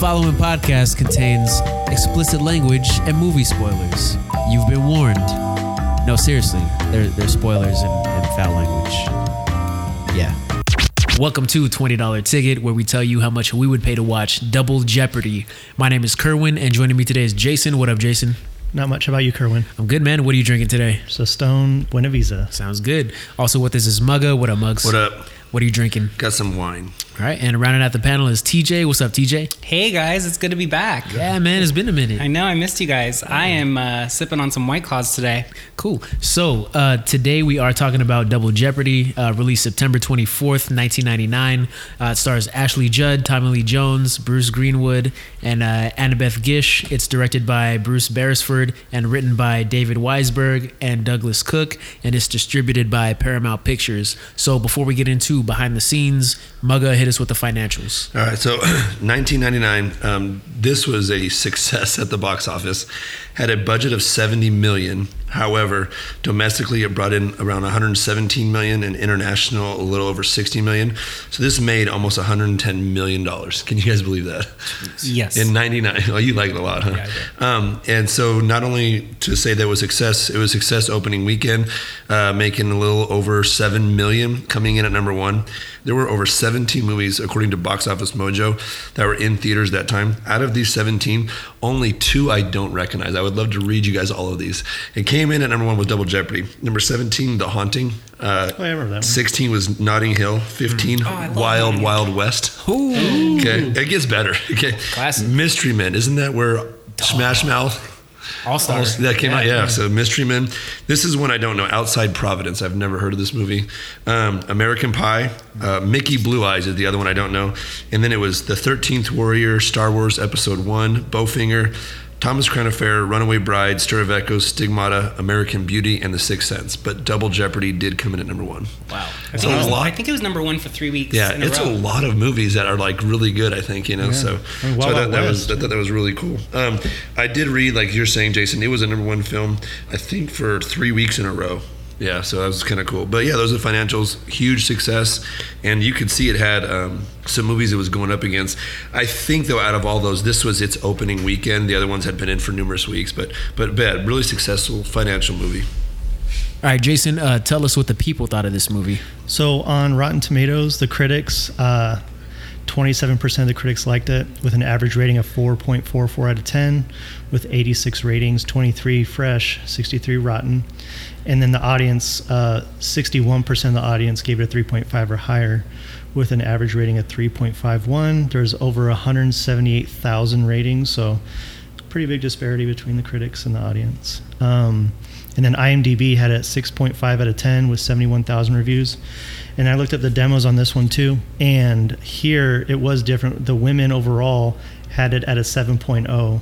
following podcast contains explicit language and movie spoilers. You've been warned. No, seriously, there, there's spoilers and, and foul language. Yeah. Welcome to $20 Ticket, where we tell you how much we would pay to watch Double Jeopardy. My name is Kerwin, and joining me today is Jason. What up, Jason? Not much about you, Kerwin. I'm good, man. What are you drinking today? Just a Stone Buenaveza. Sounds good. Also, with us is Mugga. What up, Mugs? What up? What are you drinking? Got some wine. All right, and rounding out the panel is TJ. What's up, TJ? Hey guys, it's good to be back. Yeah, man, it's been a minute. I know I missed you guys. I am uh, sipping on some White Claws today. Cool. So uh, today we are talking about Double Jeopardy, uh, released September 24th, 1999. Uh, it stars Ashley Judd, Tommy Lee Jones, Bruce Greenwood, and uh, Annabeth Gish. It's directed by Bruce Beresford and written by David Weisberg and Douglas Cook, and it's distributed by Paramount Pictures. So before we get into behind the scenes, Mugga hit us with the financials. All right, so 1999. Um, this was a success at the box office. Had a budget of 70 million. However, domestically it brought in around 117 million, and international a little over 60 million. So this made almost 110 million dollars. Can you guys believe that? Yes. In 99. Oh, you like it a lot, huh? Yeah, um, and so not only to say that was success, it was success opening weekend, uh, making a little over 7 million, coming in at number one. There were over 17 movies, according to Box Office Mojo, that were in theaters that time. Out of these 17, only two I don't recognize. I would love to read you guys all of these. It came in at number one with Double Jeopardy. Number 17, The Haunting. Uh, Oh, I remember that one. 16 was Notting Hill. 15, Oh, Wild Notting Wild West. Ooh. Okay, it gets better. Okay, Classic. Mystery Men. Isn't that where Smash Mouth? All Star. That came out, yeah. So Mystery Men. This is one I don't know. Outside Providence. I've never heard of this movie. Um, American Pie. Uh, Mickey Blue Eyes is the other one I don't know. And then it was The Thirteenth Warrior, Star Wars Episode One, Bowfinger, Thomas Crown Affair, Runaway Bride, Stir of Echoes, Stigmata, American Beauty, and The Sixth Sense. But Double Jeopardy did come in at number one. Wow. I think, a it was, lot. I think it was number one for three weeks. Yeah, in a it's a row. lot of movies that are like really good. I think you know. So, I mean, so Wild that, that was I thought that was really cool. Um, I did read like you're saying, Jason. It was a number one film. I think for three weeks in a row. Yeah, so that was kind of cool. But yeah, those are the financials. Huge success, and you could see it had um, some movies it was going up against. I think though, out of all those, this was its opening weekend. The other ones had been in for numerous weeks, but but bad, really successful financial movie. All right, Jason, uh, tell us what the people thought of this movie. So on Rotten Tomatoes, the critics, uh, 27% of the critics liked it, with an average rating of 4.44 out of 10, with 86 ratings, 23 fresh, 63 rotten. And then the audience, uh, 61% of the audience gave it a 3.5 or higher, with an average rating of 3.51. There's over 178,000 ratings, so pretty big disparity between the critics and the audience. Um, and then IMDb had it 6.5 out of 10 with 71,000 reviews. And I looked up the demos on this one too. And here it was different. The women overall had it at a 7.0,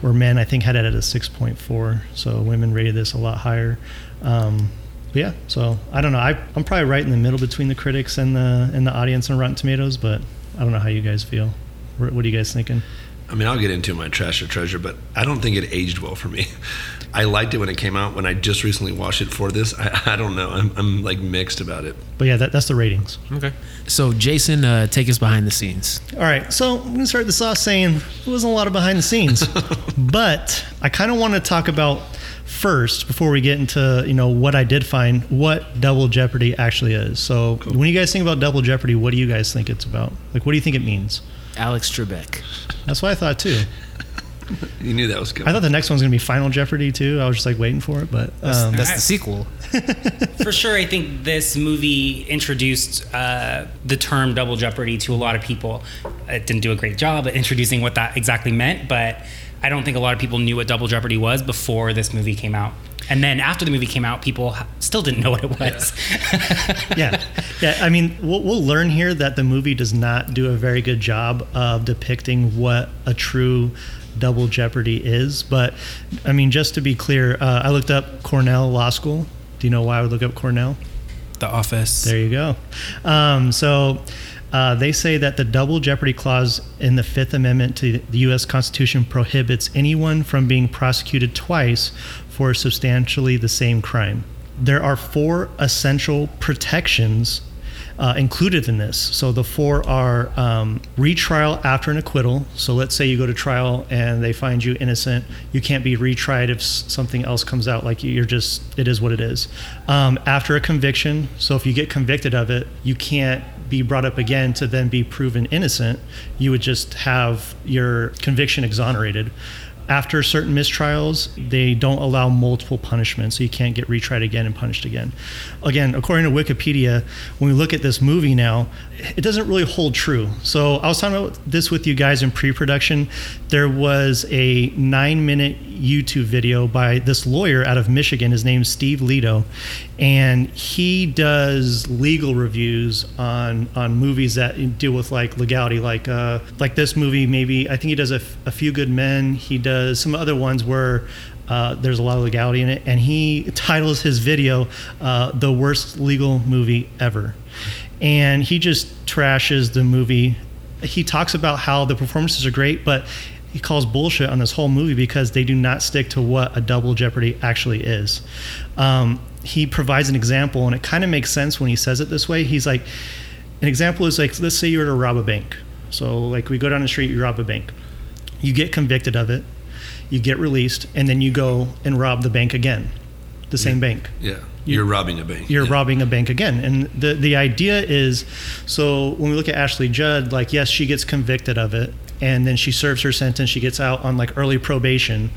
where men I think had it at a 6.4. So women rated this a lot higher. Um, yeah, so I don't know. I, I'm probably right in the middle between the critics and the and the audience on Rotten Tomatoes, but I don't know how you guys feel. What are you guys thinking? I mean, I'll get into my trash or treasure, but I don't think it aged well for me. I liked it when it came out. When I just recently watched it for this, I, I don't know. I'm, I'm like mixed about it. But yeah, that, that's the ratings. Okay. So, Jason, uh, take us behind the scenes. All right, so I'm gonna start this off saying it wasn't a lot of behind the scenes, but I kind of want to talk about first before we get into you know what I did find what Double Jeopardy actually is. So when you guys think about Double Jeopardy, what do you guys think it's about? Like, what do you think it means? Alex Trebek. That's what I thought too. You knew that was coming. I thought the next one's gonna be Final Jeopardy too. I was just like waiting for it, but um, That's the sequel. For sure, I think this movie introduced uh, the term double jeopardy to a lot of people. It didn't do a great job at introducing what that exactly meant, but I don't think a lot of people knew what double jeopardy was before this movie came out. And then after the movie came out, people still didn't know what it was. yeah, yeah. I mean, we'll, we'll learn here that the movie does not do a very good job of depicting what a true double jeopardy is. But I mean, just to be clear, uh, I looked up Cornell Law School. Do you know why I would look up Cornell? the Office. There you go. Um, so uh, they say that the double jeopardy clause in the Fifth Amendment to the U.S. Constitution prohibits anyone from being prosecuted twice for substantially the same crime. There are four essential protections uh, included in this. So the four are um, retrial after an acquittal. So let's say you go to trial and they find you innocent, you can't be retried if something else comes out. Like you're just, it is what it is. Um, after a conviction, so if you get convicted of it, you can't be brought up again to then be proven innocent. You would just have your conviction exonerated. After certain mistrials, they don't allow multiple punishments, so you can't get retried again and punished again. Again, according to Wikipedia, when we look at this movie now, it doesn't really hold true. So I was talking about this with you guys in pre-production. There was a nine-minute YouTube video by this lawyer out of Michigan. His name's Steve Lehto, and he does legal reviews on on movies that deal with like legality, like uh, like this movie. Maybe I think he does a Few Good Men. He does some other ones where. Uh, there's a lot of legality in it, and he titles his video uh, "The Worst Legal Movie Ever," and he just trashes the movie. He talks about how the performances are great, but he calls bullshit on this whole movie because they do not stick to what a double jeopardy actually is. Um, he provides an example, and it kind of makes sense when he says it this way. He's like, an example is like, let's say you were to rob a bank. So, like, we go down the street, you rob a bank, you get convicted of it, you get released, and then you go and rob the bank again, the same bank Yeah. You're robbing a bank. you're Yeah. robbing a bank again. And the the idea is, so when we look at Ashley Judd, like yes, she gets convicted of it, and then she serves her sentence. She gets out on like early probation,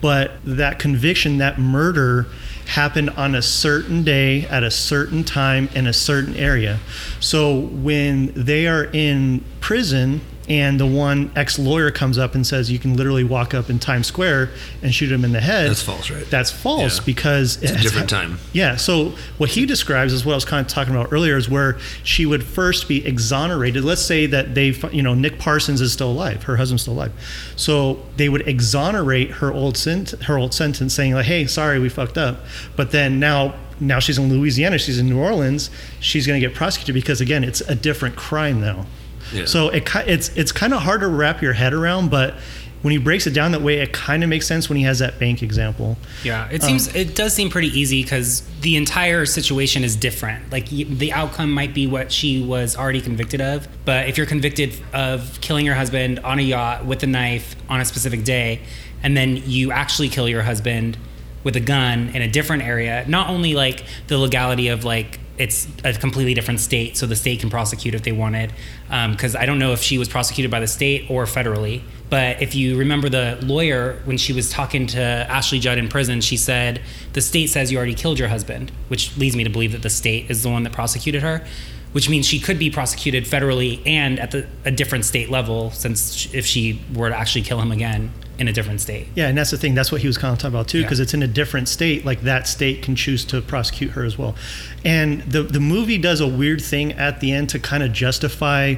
but that conviction, that murder, happened on a certain day at a certain time in a certain area. So when they are in prison. And the one ex lawyer comes up and says you can literally walk up in Times Square and shoot him in the head. That's false, right? That's false Yeah. because It's a different time. yeah. So what he describes is what I was kind of talking about earlier is where she would first be exonerated. Let's say that they, you know, Nick Parsons is still alive, her husband's still alive. So they would exonerate her old sent- her old sentence, saying like, "Hey, sorry, we fucked up." But then now. Now she's in Louisiana. She's in New Orleans. She's going to get prosecuted because again, it's a different crime now. Yeah. So it it's it's kind of hard to wrap your head around, but when he breaks it down that way, it kind of makes sense when he has that bank example. Yeah, it Um, seems it does seem pretty easy because the entire situation is different. Like the outcome might be what she was already convicted of, but if you're convicted of killing your husband on a yacht with a knife on a specific day, and then you actually kill your husband with a gun in a different area, not only like the legality of like it's a completely different state, so the state can prosecute if they wanted. Um, because I don't know if she was prosecuted by the state or federally. But if you remember the lawyer when she was talking to Ashley Judd in prison, she said the state says you already killed your husband, which leads me to believe that the state is the one that prosecuted her. Which means she could be prosecuted federally and at the, a different state level, since if she were to actually kill him again in a different state. Yeah, and that's the thing. That's what he was kind of talking about too, Yeah. because it's in a different state. Like that state can choose to prosecute her as well. And the the movie does a weird thing at the end to kind of justify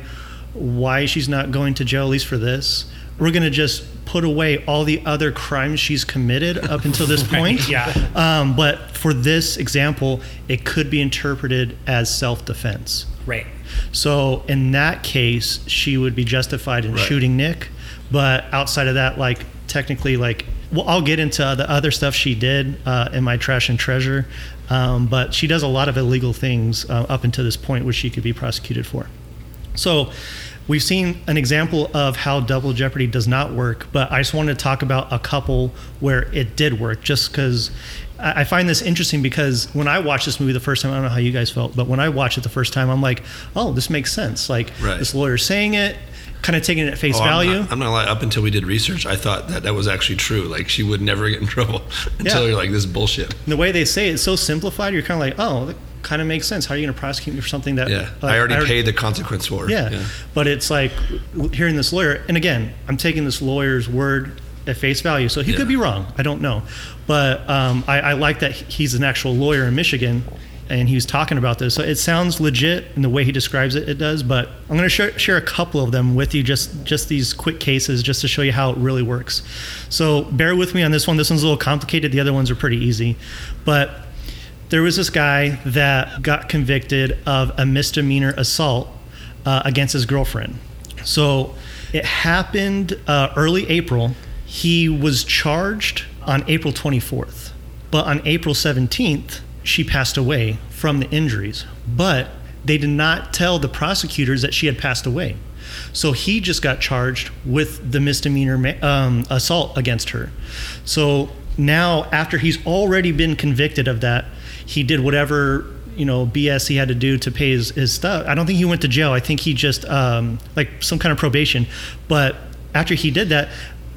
why she's not going to jail, at least for this. We're gonna just put away all the other crimes she's committed up until this point. yeah. Um, but for this example, it could be interpreted as self defense. Right. So in that case, she would be justified in Right. shooting Nick. But outside of that, like technically, like well, I'll get into the other stuff she did uh, in my trash and treasure. Um, but she does a lot of illegal things uh, up until this point, which she could be prosecuted for. So we've seen an example of how double jeopardy does not work, but I just wanted to talk about a couple where it did work, just because I find this interesting because when I watched this movie the first time, I don't know how you guys felt, but when I watched it the first time, I'm like, oh, this makes sense. Like Right. this lawyer's saying it, kind of taking it at face Oh, I'm value. not- I'm not, lying. Up until we did research, I thought that that was actually true. Like she would never get in trouble until Yeah. you're like this is bullshit. The way they say it, it's so simplified, you're kind of like, oh, kind of makes sense. How are you going to prosecute me for something that Yeah, like, I already paid the consequence for. Yeah. But it's like hearing this lawyer, and again, I'm taking this lawyer's word at face value, so he Yeah. could be wrong. I don't know. But um, I, I like that he's an actual lawyer in Michigan and he was talking about this. So it sounds legit in the way he describes it, it does. But I'm going to share, share a couple of them with you, just, just these quick cases, just to show you how it really works. So bear with me on this one. This one's a little complicated, the other ones are pretty easy. But there was this guy that got convicted of a misdemeanor assault uh, against his girlfriend. So it happened uh, early April. He was charged on April 24th, but on April 17th, she passed away from the injuries. But they did not tell the prosecutors that she had passed away. So he just got charged with the misdemeanor um, assault against her. So now, after he's already been convicted of that, he did whatever you know BS he had to do to pay his, his stuff. I don't think he went to jail. I think he just um, like some kind of probation. But after he did that,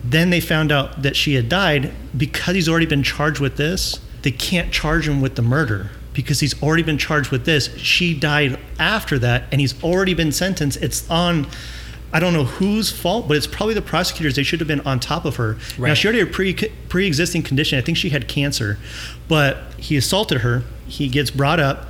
then they found out that she had died because he's already been charged with this. They can't charge him with the murder because he's already been charged with this. She died after that, and he's already been sentenced. It's on. I don't know whose fault, but it's probably the prosecutors. They should have been on top of her. Now she already had a pre pre-existing condition. I think she had cancer, but he assaulted her. He gets brought up,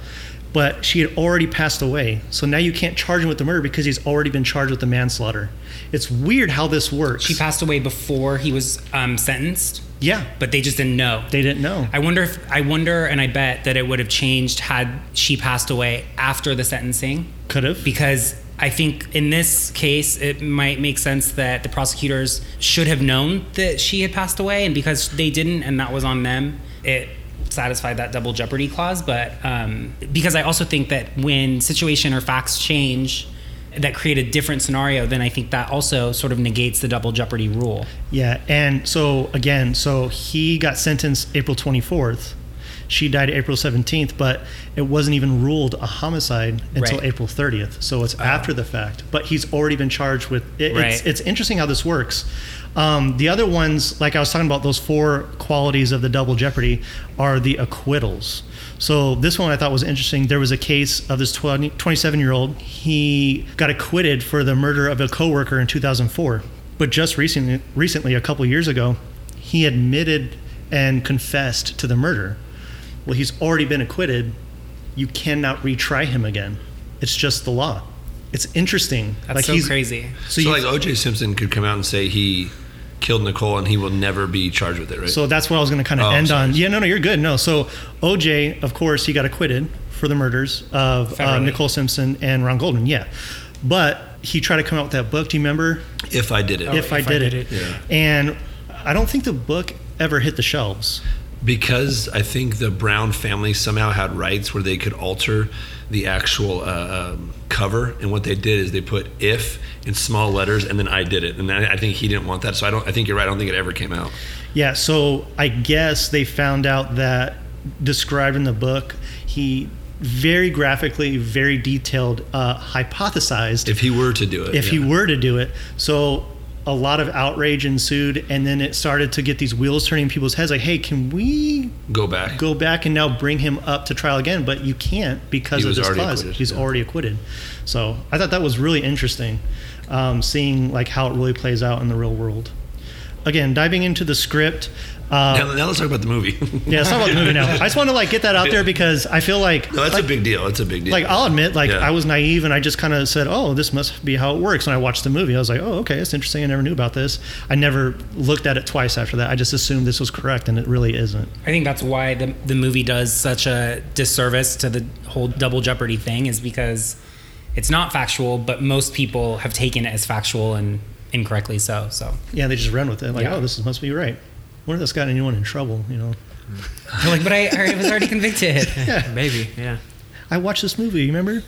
but she had already passed away. So now you can't charge him with the murder because he's already been charged with the manslaughter. It's weird how this works. She passed away before he was um, sentenced, yeah, but they just didn't know. they didn't know. I wonder if I wonder, and I bet that it would have changed had she passed away after the sentencing. Could have. because I think in this case it might make sense that the prosecutors should have known that she had passed away, and because they didn't, and that was on them, it satisfied that double jeopardy clause. But um, because I also think that when situation or facts change that create a different scenario, then I think that also sort of negates the double jeopardy rule. Yeah, and so again, so he got sentenced April 24th. She died April 17th, but it wasn't even ruled a homicide until Right. April 30th. So it's after the fact. But he's already been charged with it. It's, Right. it's interesting how this works. Um, the other ones, like I was talking about, those four qualities of the double jeopardy are the acquittals. So this one I thought was interesting. There was a case of this 20, 27 year old. He got acquitted for the murder of a coworker in 2004. But just recently, recently, a couple years ago, he admitted and confessed to the murder. Well, he's already been acquitted. You cannot retry him again. It's just the law. It's interesting. That's so he's crazy. So, you- like OJ Simpson could come out and say he killed Nicole and he will never be charged with it, right? So that's what I was going to kind of Oh, end sorry. on. Yeah, no, no, you're good. No, so OJ, of course, he got acquitted for the murders of uh, Nicole Simpson and Ron Goldman. Yeah, but he tried to come out with that book. Do you remember? if I did it, if, I, did it. Yeah. And I don't think the book ever hit the shelves. Because I think the Brown family somehow had rights where they could alter the actual uh, um, cover, and what they did is they put "if" in small letters, and then I did it, and I, I think he didn't want that, so I don't. I think you're right. I don't think it ever came out. Yeah, so I guess they found out that described in the book, he very graphically, very detailed, uh, hypothesized If he were to do it, if he were to do it. So a lot of outrage ensued, and then it started to get these wheels turning in people's heads. Like, hey, can we go back, go back and now bring him up to trial again? But you can't because He of this clause. acquitted, He's yeah. already acquitted. So I thought that was really interesting, um, seeing like how it really plays out in the real world. Again, diving into the script. Uh, now, now let's talk about the movie. yeah, let's talk about the movie now. I just want to like get that out there because I feel like no, that's like, a big deal. That's a big deal. like I'll admit, like Yeah. I was naive and I just kind of said, "Oh, this must be how it works." And I watched the movie. I was like, "Oh, okay, it's interesting. I never knew about this." I never looked at it twice after that. I just assumed this was correct, and it really isn't. I think that's why the, the movie does such a disservice to the whole double jeopardy thing is because it's not factual, but most people have taken it as factual and incorrectly so. So Yeah, they just run with it. Like, Yeah. "Oh, this must be right." Wonder if that's got anyone in trouble. You know, like, but I, I was already convicted. yeah. Maybe, yeah. I watched this movie. You remember? you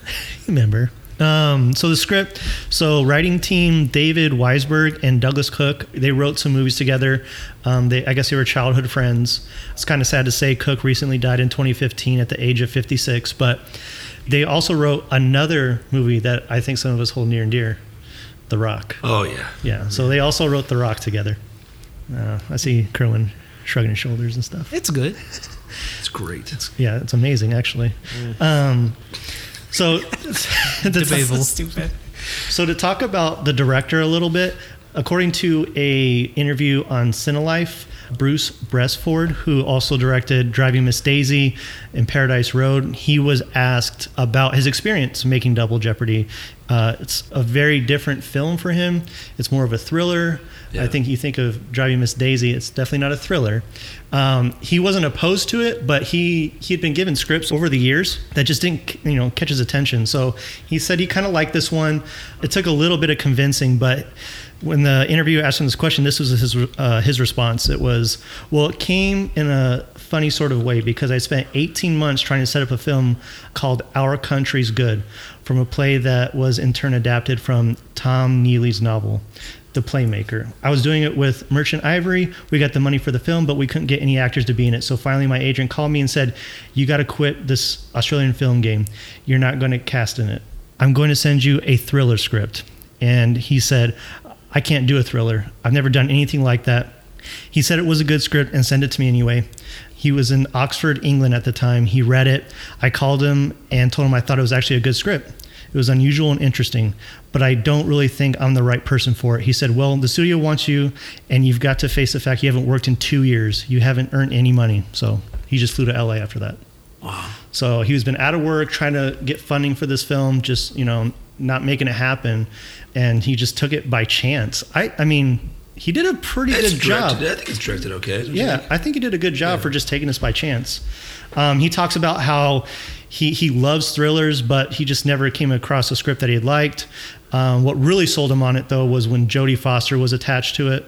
remember? Um, so the script, so writing team David Weisberg and Douglas Cook, they wrote some movies together. Um, they, I guess they were childhood friends. It's kind of sad to say Cook recently died in 2015 at the age of 56, but they also wrote another movie that I think some of us hold near and dear, The Rock. oh yeah, Yeah, so they also wrote The Rock together. Uh, I see Kerwin shrugging his shoulders and stuff. It's good. it's great. It's, Yeah, it's amazing actually. Um, so Debatable. Stupid. So to talk about the director a little bit, according to a interview on Cinelife, Bruce Beresford, who also directed Driving Miss Daisy and Paradise Road, he was asked about his experience making Double Jeopardy. Uh, it's a very different film for him. It's more of a thriller. I think you think of Driving Miss Daisy, it's definitely not a thriller. Um, he wasn't opposed to it, but he he had been given scripts over the years that just didn't you know catch his attention. So he said he kind of liked this one. It took a little bit of convincing, but when the interviewer asked him this question, this was his uh, his response. It was, "Well, it came in a funny sort of way because I spent 18 months trying to set up a film called Our Country's Good from a play that was in turn adapted from Tom Keneally's novel. The Playmaker. I was doing it with Merchant Ivory. We got the money for the film, but we couldn't get any actors to be in it. So finally, my agent called me and said, You got to quit this Australian film game. You're not going to cast in it. I'm going to send you a thriller script. And he said, I can't do a thriller. I've never done anything like that. He said it was a good script and sent it to me anyway. He was in Oxford, England at the time. He read it. I called him and told him I thought it was actually a good script. It was unusual and interesting, but I don't really think I'm the right person for it. He said, Well, the studio wants you, and you've got to face the fact you haven't worked in two years. You haven't earned any money. So he just flew to LA after that. Wow. So he was been out of work trying to get funding for this film, just, you know, not making it happen. And he just took it by chance. I, I mean, he did a pretty It's good job. I think it's directed okay. is what you Yeah, think? I think he did a good job for just taking this by chance. Um, he talks about how he, he loves thrillers, but he just never came across a script that he liked. Um, what really sold him on it, though, was when Jodie Foster was attached to it.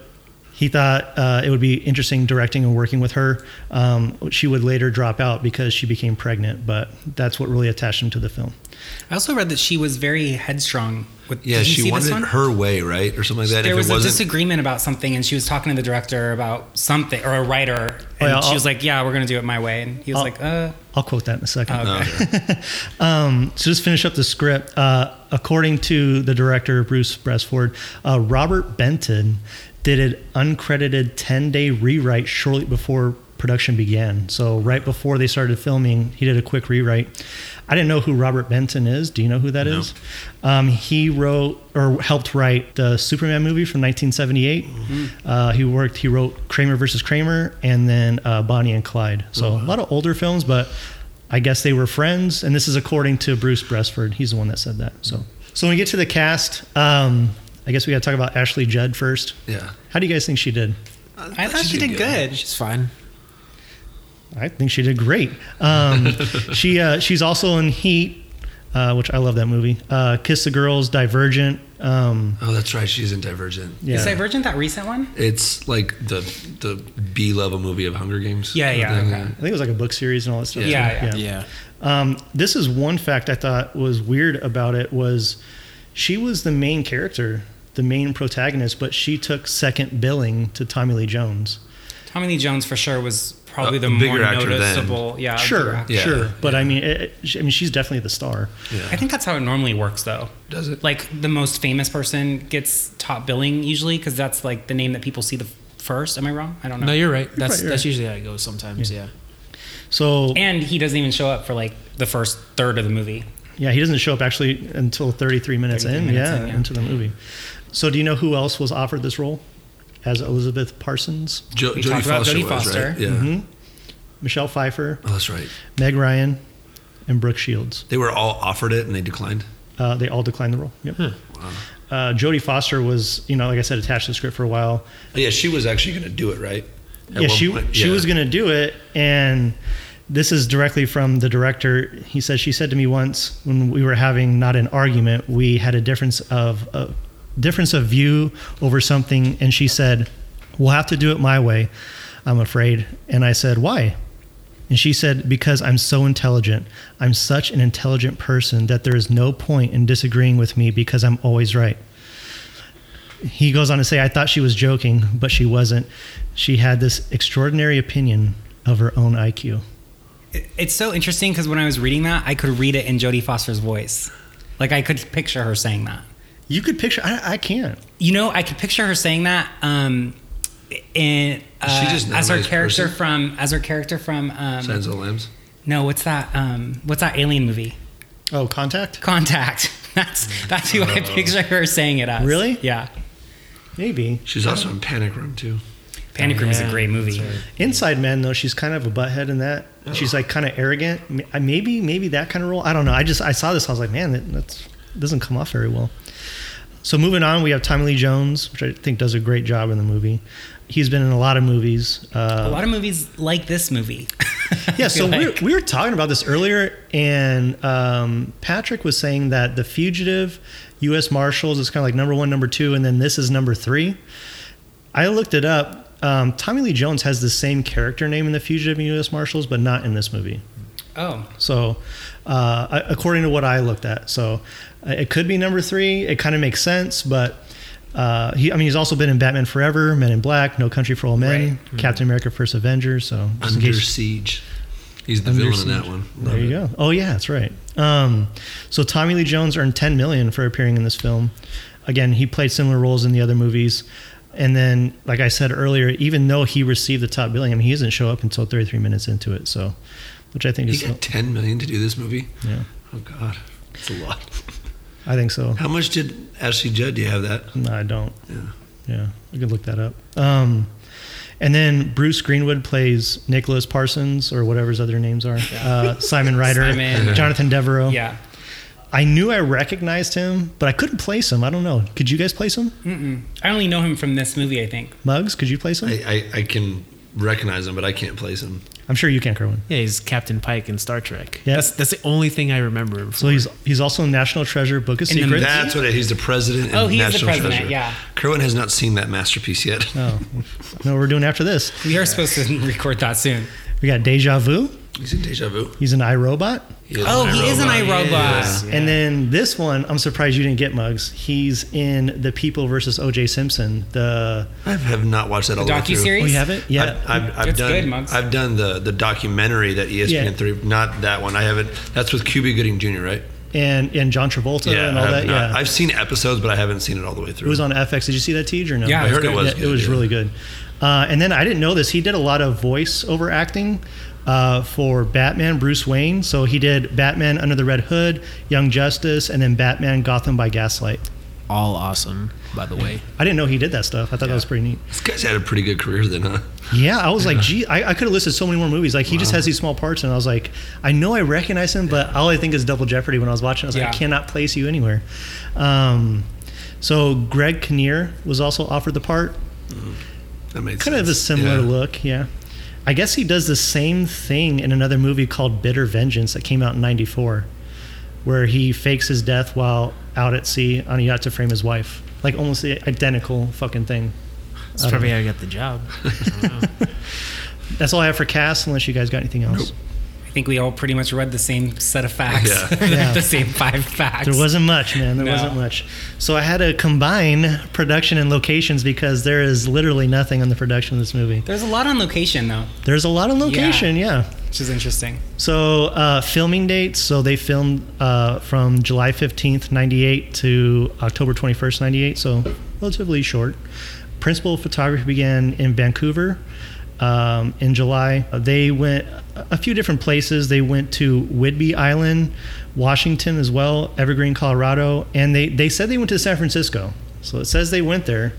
He thought uh, it would be interesting directing and working with her. Um, she would later drop out because she became pregnant, but that's what really attached him to the film. I also read that she was very headstrong. With, Yeah, did you she see this wanted one? her way, right, or something like that. There if was it a wasn't, disagreement about something, and she was talking to the director about something, or a writer, and yeah, she I'll- was like, "Yeah, we're gonna do it my way," and he was I'll- like, "Uh, I'll quote that in a second. No, okay. Um, so just finish up the script. Uh, according to the director Bruce Beresford, uh, Robert Benton did an uncredited 10-day rewrite shortly before production began. So right before they started filming, he did a quick rewrite. I didn't know who Robert Benton is. Do you know who that No. is? Um, he wrote or helped write the Superman movie from 1978. Uh, he worked. He wrote Kramer versus Kramer and then uh, Bonnie and Clyde. So a lot of older films, but I guess they were friends. And this is according to Bruce Beresford. He's the one that said that. So so when we get to the cast, um, I guess we got to talk about Ashley Judd first. yeah. How do you guys think she did? I thought she did good." She's fine. I think she did great. Um, she uh, she's also in Heat, uh, which I love that movie. Uh, Kiss the Girls, Divergent. Um, Oh, that's right. She's in Divergent. yeah. Is Divergent that recent one? It's like the the B level movie of Hunger Games. Yeah, yeah, Thing. okay. I think it was like a book series and all that stuff. Yeah, too. yeah. Yeah. Um, this is one fact I thought was weird about it was she was the main character, the main protagonist, but she took second billing to Tommy Lee Jones. Tommy Lee Jones for sure was probably A the bigger more actor then. noticeable. Yeah, Sure. Yeah. sure, but I mean, it, it- I mean, she's definitely the star. Yeah. I think that's how it normally works, though. Does it? Like the most famous person gets top billing usually because that's like the name that people see the first. Am I wrong? I don't know. No, you're right. That's right, you're that's right. usually how it goes sometimes. Yeah. So and he doesn't even show up for like the first third of the movie. yeah, he doesn't show up actually until 33 minutes 33 in. minutes yeah, in, yeah. into the movie. So do you know who else was offered this role as Elizabeth Parsons? Jo- We Jodie talked about Foster Jodie was Foster. right. Yeah. Mhm. Michelle Pfeiffer, Oh, that's right. Meg Ryan, and Brooke Shields. They were all offered it and they declined. Uh, they all declined the role. Yep. Wow. Uh, Jodie Foster was, you know, like I said, attached to the script for a while. Oh, yeah, she was actually going to do it, right? At yeah, she point. she Yeah. was going to do it, and this is directly from the director. He said she said to me once when we were having not an argument, we had a difference of a difference of view over something, and she said, "We'll have to do it my way." I'm afraid, and I said, "Why?" And she said, Because I'm so intelligent. I'm such an intelligent person that there is no point in disagreeing with me because I'm always right. He goes on to say, I thought she was joking, but she wasn't. She had this extraordinary opinion of her own IQ. It's so interesting because when I was reading that, I could read it in Jodie Foster's voice. Like I could picture her saying that. You could picture, I, I can't. You know, I could picture her saying that. Um, in uh, She just not as her nice character person? from as her character from um, Silence of the Lambs. no, what's that? Um, what's that alien movie? Oh, contact? Contact. That's that's who I picture her saying it as. Really? Yeah. Maybe. She's also in Panic Room too. Panic Room is a great movie. right. Inside Man, though, she's kind of a butthead in that. She's like kind of arrogant. Maybe, maybe that kind of role. I don't know. I just I saw this. I was like, man, that that's, doesn't come off very well. So moving on, we have Tommy Lee Jones, which I think does a great job in the movie. He's been in a lot of movies. Uh, a lot of movies like this movie. Yeah, so feel we were, we were talking about this earlier, and um, Patrick was saying that The Fugitive, U.S. Marshals is kind of like number one, number two, and then this is number three. I looked it up. um, Tommy Lee Jones has the same character name in The Fugitive and U.S. Marshals, but not in this movie. Oh, So, uh, according to what I looked at, so uh, it could be number three. It kind of makes sense, but uh, he, I mean, he's also been in Batman Forever, Men in Black, No Country for Old Men, Captain America: First Avenger. So, just in Under case- Siege. He's the Under villain in that one. There you go. Oh yeah, that's right. Um, so Tommy Lee Jones earned 10 million for appearing in this film. Again, he played similar roles in the other movies. And then, like I said earlier, even though he received the top billing, I mean, he doesn't show up until 33 minutes into it. So, which I think He is, got 10 million to do this movie? yeah, Oh, God. it's a lot. I think so. How much did Ashley Judd, do you have that? No, I don't. Yeah. Yeah, I could look that up. Um, and then Bruce Greenwood plays Nicholas Parsons or whatever his other names are. Uh, Simon Ryder, Simon. Jonathan Devereaux. yeah. I knew I recognized him, but I couldn't place him. I don't know. Could you guys place him? Mm-mm. I only know him from this movie. I think. Mugs, could you place him? I, I, I can recognize him, but I can't place him. I'm sure you can, Kerwin. Yeah, he's Captain Pike in Star Trek. Yeah. That's that's the only thing I remember. So he's he's also in National Treasure, Book of In Secrets. That's what it, he's the president. Oh, and he the president, Treasure. yeah. Kerwin has not seen that masterpiece yet. Oh, no, we're doing after this. We are supposed to record that soon. We got Deja Vu. He's in Deja Vu. He's an iRobot. He Oh, an he is an iRobot. iRobot. Yeah. And then this one, I'm surprised you didn't get Mugs. He's in The People versus O.J. Simpson. The I have not watched that all the way through. docuseries? oh, you haven't? Yeah. I've, I've, I've It's done. good, Muggs. I've done the the documentary that ESPN Yeah. three, not that one. I haven't. That's with Cuba Gooding Jr. Right? and and John Travolta and all that. not- Yeah, I've seen episodes, but I haven't seen it all the way through. it was on FX. Did you see that, Tej, or no? Yeah, I heard good. it was. Yeah, good, it was yeah. really good. Uh, and then I didn't know this. He did a lot of voice over acting uh, for Batman, Bruce Wayne. So he did Batman Under the Red Hood, Young Justice, and then Batman Gotham by Gaslight. all awesome, by the way. I didn't know he did that stuff. I thought that was pretty neat. This guy's had a pretty good career then, huh? Yeah, I was like, gee, I, I could have listed so many more movies. Like he just has these small parts, and I was like, I know I recognize him, but all I think is Double Jeopardy. When I was watching, I was like, I cannot place you anywhere. Um, so Greg Kinnear was also offered the part. That made kind of a similar Yeah. look, yeah. I guess he does the same thing in another movie called Bitter Vengeance that came out in '94, where he fakes his death while out at sea on a yacht to frame his wife. Like almost the identical fucking thing. That's probably know. how I got the job. I don't know. That's all I have for cast, unless you guys got anything else. I think we all pretty much read the same set of facts. Yeah. Yeah. the same five facts. There wasn't much, man. There No. wasn't much. So I had to combine production and locations because there is literally nothing on the production of this movie. There's a lot on location though, There's a lot on location, yeah. which is interesting. So uh, filming dates. So they filmed uh, from July fifteenth, ninety eight, to October twenty first, ninety eight. So relatively short. Principal photography began in Vancouver um, in July. They went a few different places. They went to Whidbey Island, Washington as well, Evergreen, Colorado, and they they said they went to San Francisco. So it says they went there.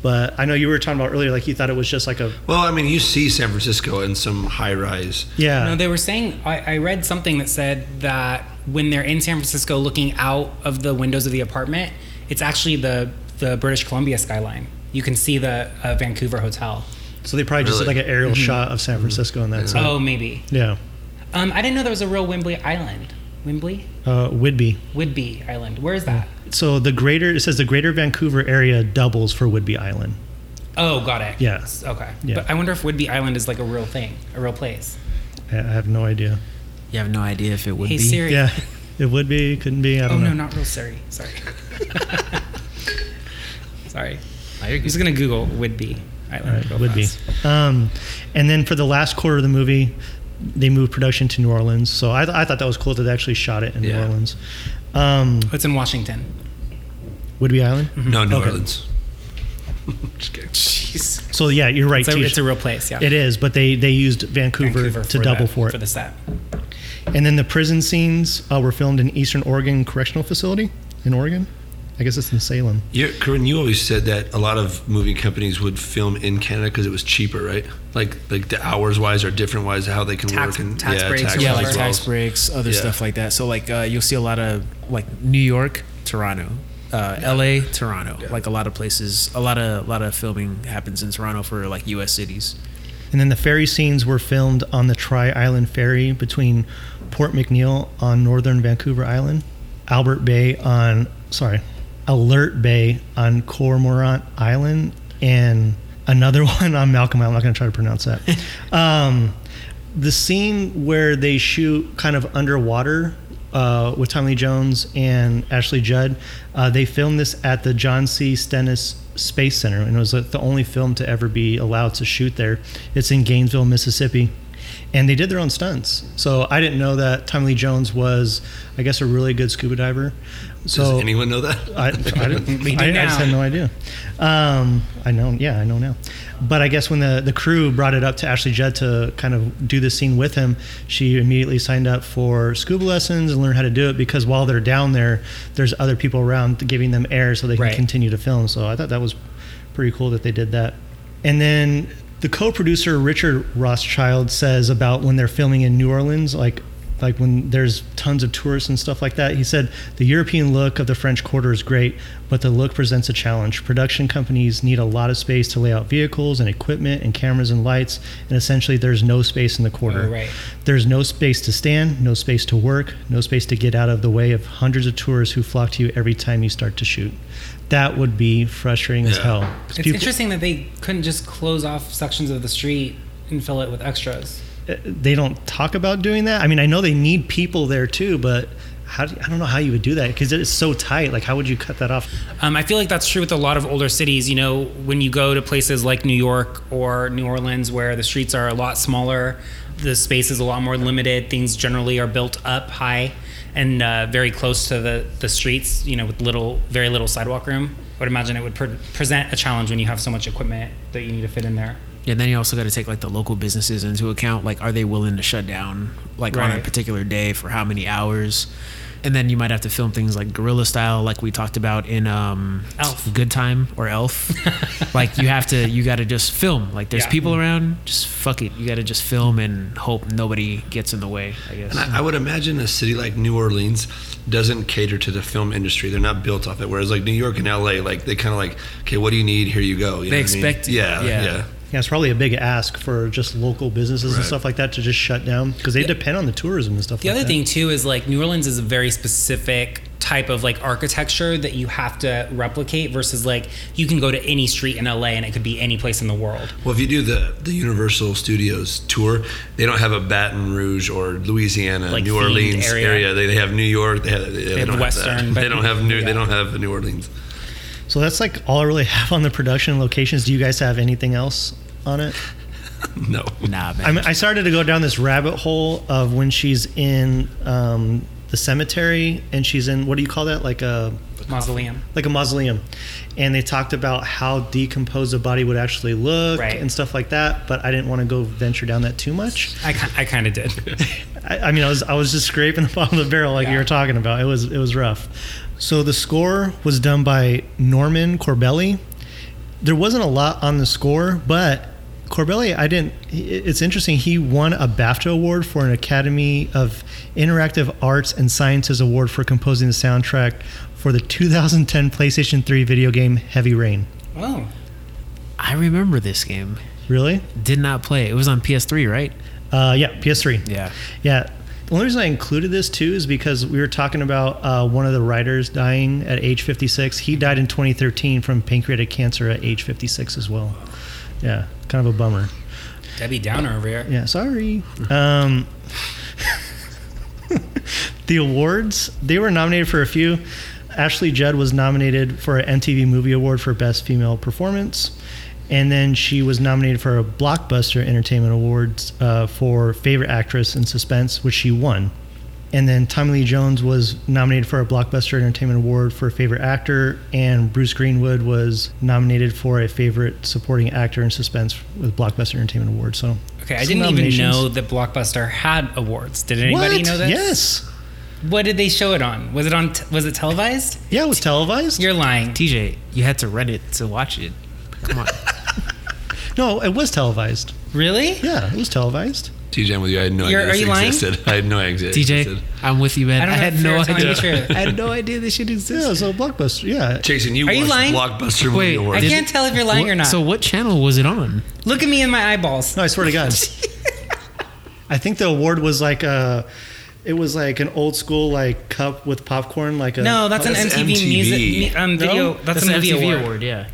But I know you were talking about earlier, like you thought it was just like a Well, I mean, you see San Francisco in some high rise. yeah. No, they were saying I, I read something that said that when they're in San Francisco looking out of the windows of the apartment, it's actually the the British Columbia skyline. You can see the uh, Vancouver hotel. So they probably just did Really? like an aerial shot of San Francisco and that's it. Oh, maybe. Yeah. Um, I didn't know there was a real Wembley Island. Wembley, Uh, Whidbey. Whidbey Island. Where is that? So the greater it says the greater Vancouver area doubles for Whidbey Island. Oh, got it. Yeah. Okay. Yeah. But I wonder if Whidbey Island is like a real thing, a real place. I I have no idea. You have no idea if it would hey be. Siri. Yeah, it would be, couldn't be. I Oh don't know. Oh no, know. not real Siri. Sorry. Sorry. I'm just gonna Google Whidbey Island. All right, real would be. Um, and then for the last quarter of the movie, they moved production to New Orleans. So I, th- I thought that was cool that they actually shot it in New Orleans. Um, It's in Washington. Whidbey Island. No, New Okay. Orleans. Just kidding. Jeez. So yeah, you're right. It's a, it's a real place. Yeah. it is, but they they used Vancouver, Vancouver to for double the, for it. for the set. and then the prison scenes uh, were filmed in Eastern Oregon Correctional Facility in Oregon. I guess it's in Salem. You, Kerwin, you always said that a lot of movie companies would film in Canada because it was cheaper, right? Like, like the hours wise are different wise how they can Tax- work and tax breaks or tax yeah, like as tax breaks, other Yeah. stuff like that. So like uh, you'll see a lot of like New York, Toronto, uh, L.A., Toronto. Like a lot of places, a lot of a lot of filming happens in Toronto for like U.S. cities. And then the ferry scenes were filmed on the Tri Island Ferry between Port McNeill on northern Vancouver Island, Albert Bay on, sorry, Alert Bay on Cormorant Island, and another one on Malcolm. I'm not going to try to pronounce that. um, the scene where they shoot kind of underwater uh, with Tommy Jones and Ashley Judd, uh, they filmed this at the John C. Stennis Space Center, and it was like, the only film to ever be allowed to shoot there. It's in Gainesville, Mississippi. And they did their own stunts. So I didn't know that Tommy Lee Jones was, I guess, a really good scuba diver. So Does anyone know that? I, I, didn't, I, I just had no idea. Um, I know, yeah, I know now. But I guess when the, the crew brought it up to Ashley Judd to kind of do the scene with him, she immediately signed up for scuba lessons and learned how to do it because while they're down there, there's other people around giving them air so they can Right. continue to film. So I thought that was pretty cool that they did that. And then the co-producer Richard Rothschild says about when they're filming in New Orleans, like like when there's tons of tourists and stuff like that. He said the European look of the French Quarter is great, but the look presents a challenge. Production companies need a lot of space to lay out vehicles and equipment and cameras and lights, and essentially there's no space in the quarter. Oh, right. There's no space to stand, no space to work, no space to get out of the way of hundreds of tourists who flock to you every time you start to shoot. That would be frustrating as hell. It's people- interesting that they couldn't just close off sections of the street and fill it with extras. They don't talk about doing that. I mean, I know they need people there too, but how do, I don't know how you would do that because it's so tight. Like, how would you cut that off? Um, I feel like that's true with a lot of older cities. You know, when you go to places like New York or New Orleans, where the streets are a lot smaller, the space is a lot more limited. Things generally are built up high and uh, very close to the, the streets. You know, with little, very little sidewalk room. I would imagine it would pre- present a challenge when you have so much equipment that you need to fit in there. Yeah, and then you also got to take like the local businesses into account. Like, are they willing to shut down like on a particular day for how many hours? And then you might have to film things like guerrilla style, like we talked about in um, Elf. Good Time or Elf. like you have to, you got to just film. Like there's Yeah. people around, just fuck it. You got to just film and hope nobody gets in the way. I guess. And I, I would imagine a city like New Orleans doesn't cater to the film industry. They're not built off it. Whereas like New York and LA, like they kind of like, okay, what do you need? Here you go. You They know what I mean? expect it. Yeah, Yeah. yeah. Yeah, it's probably a big ask for just local businesses and stuff like that to just shut down because they depend on the tourism and stuff. The like other that. thing too is like New Orleans is a very specific type of like architecture that you have to replicate versus like you can go to any street in LA and it could be any place in the world. Well, if you do the the Universal Studios tour, they don't have a Baton Rouge or Louisiana, Like New Orleans area. area. They, they have New York. They have, they, have don't Western, Have that. but- they don't have New. yeah. They don't have New Orleans. So that's like all I really have on the production locations. Do you guys have anything else on it? No. nah, man. I mean, I started to go down this rabbit hole of when she's in um, the cemetery and she's in what do you call that? Like a Mausoleum. like a mausoleum, and they talked about how decomposed a body would actually look Right. and stuff like that. But I didn't want to go venture down that too much. I, I kind of did. I, I mean, I was I was just scraping the bottom of the barrel like you were talking about. It was it was rough. So the score was done by Norman Corbelli. There wasn't a lot on the score, but Corbelli, I didn't. It's interesting. He won a BAFTA award for an Academy of Interactive Arts and Sciences award for composing the soundtrack for the 2010 PlayStation 3 video game Heavy Rain. oh, I remember this game. Really? Did not play. It was on PS3, right? Uh, yeah, PS3. Yeah. Yeah. The only reason I included this too is because we were talking about uh, one of the writers dying at age 56. He died in 2013 from pancreatic cancer at age 56 as well. Yeah, kind of a bummer. Debbie Downer over here. Yeah, sorry. Um, the awards, they were nominated for a few. Ashley Judd was nominated for an MTV Movie Award for Best Female Performance. And then she was nominated for a Blockbuster Entertainment Awards uh, for Favorite Actress in Suspense, which she won. And then Tommy Lee Jones was nominated for a Blockbuster Entertainment Award for Favorite Actor, and Bruce Greenwood was nominated for a Favorite Supporting Actor in Suspense with Blockbuster Entertainment Award. So, Okay, I didn't even know that Blockbuster had awards. Did anybody What? know that? Yes. What did they show it on? Was it on? T- was it televised? Yeah, it was televised. You're lying. TJ, you had to rent it to watch it. Come on. No, it was televised. Really? Yeah, it was televised. TJ, I'm with you. I had no You're- idea are this you lying? I had no idea. it TJ, existed. I'm with you, man. I I, had no fear of telling idea. I had no idea this shit Yeah, it existed. was a blockbuster. Yeah. Jason, you Are you watched lying? Blockbuster Movie Wait, Awards. I can't tell if you're lying What- or not. So what channel was it on? Look at me in my eyeballs. No, I swear to God. I think the award was like a. It was like an old school like cup with popcorn, like a. No, that's an That's MTV, MTV. music um, video. No? That's, That's a an MTV award. award. Yeah.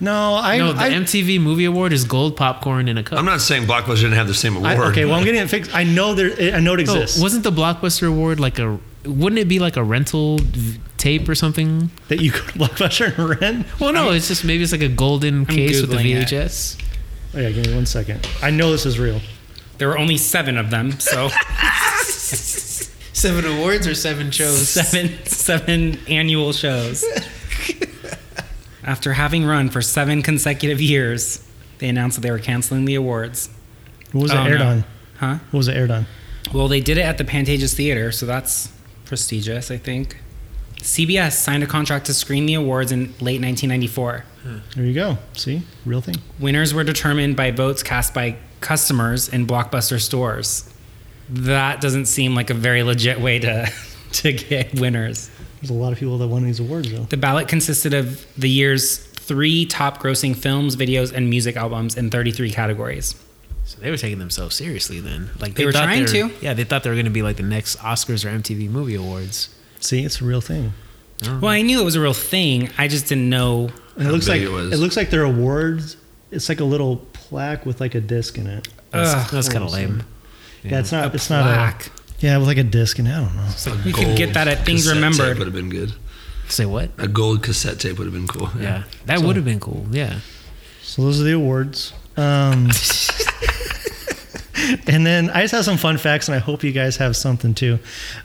No, I. no, the I, MTV Movie Award is gold popcorn in a cup. I'm not saying Blockbuster didn't have the same award. I- okay, well, I'm getting it fixed. I know there. I know it Oh, exists. wasn't the Blockbuster Award like a? Wouldn't it be like a rental tape or something? that you go to Blockbuster and rent. Well, no, it's just maybe it's like a golden case with the Googling it. VHS. Oh yeah, give me one second. I know this is real. There were only seven of them, so Seven awards or seven shows? seven seven annual shows. After having run for seven consecutive years, they announced that they were canceling the awards. What was it Oh, aired no. on? Huh? What was it aired on? Well, they did it at the Pantages Theater, so that's prestigious, I think. CBS signed a contract to screen the awards in late 1994. Hmm. There you go. See, real thing. Winners were determined by votes cast by customers in Blockbuster stores. That doesn't seem like a very legit way to to get winners. There's a lot of people that won these awards though. The ballot consisted of the year's three top grossing films, videos, and music albums in 33 categories. So they were taking themselves seriously then. Like They were thought trying were- to. Yeah, they thought they were going to be like the next Oscars or MTV Movie Awards. See, it's a real thing. Well, I knew it was a real thing. I just didn't know. And it looks like it was. it looks like their awards. It's like a little plaque with like a disc in it. That's, that's kind of awesome. lame. Yeah, it's not. A it's not a. Yeah, with like a disc in it. I don't know. It's like, you could get that at Things cassette Remembered. Tape would have been good. Say what? A gold cassette tape would have been cool. Yeah, that So- would have been cool. Yeah. So those are the awards. Um, and then I just have some fun facts, and I hope you guys have something too.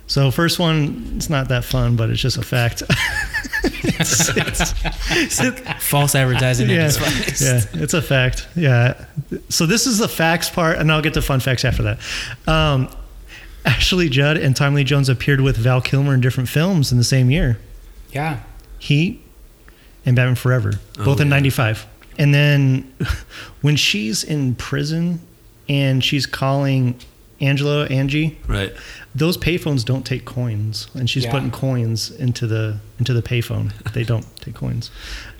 So first one, it's not that fun, but it's just a fact. It's- it's- False advertising. yeah, its yeah, it's a fact. Yeah. So this is the facts part, and I'll get to fun facts after that. Um, Ashley Judd and Tommy Lee Jones appeared with Val Kilmer in different films in the same year. Yeah. Heat and Batman Forever, both Oh, in yeah. '95. And then when she's in prison and she's calling Angela, Angie, Right. those payphones don't take coins, and she's Yeah. putting coins into the into the payphone. They don't take coins.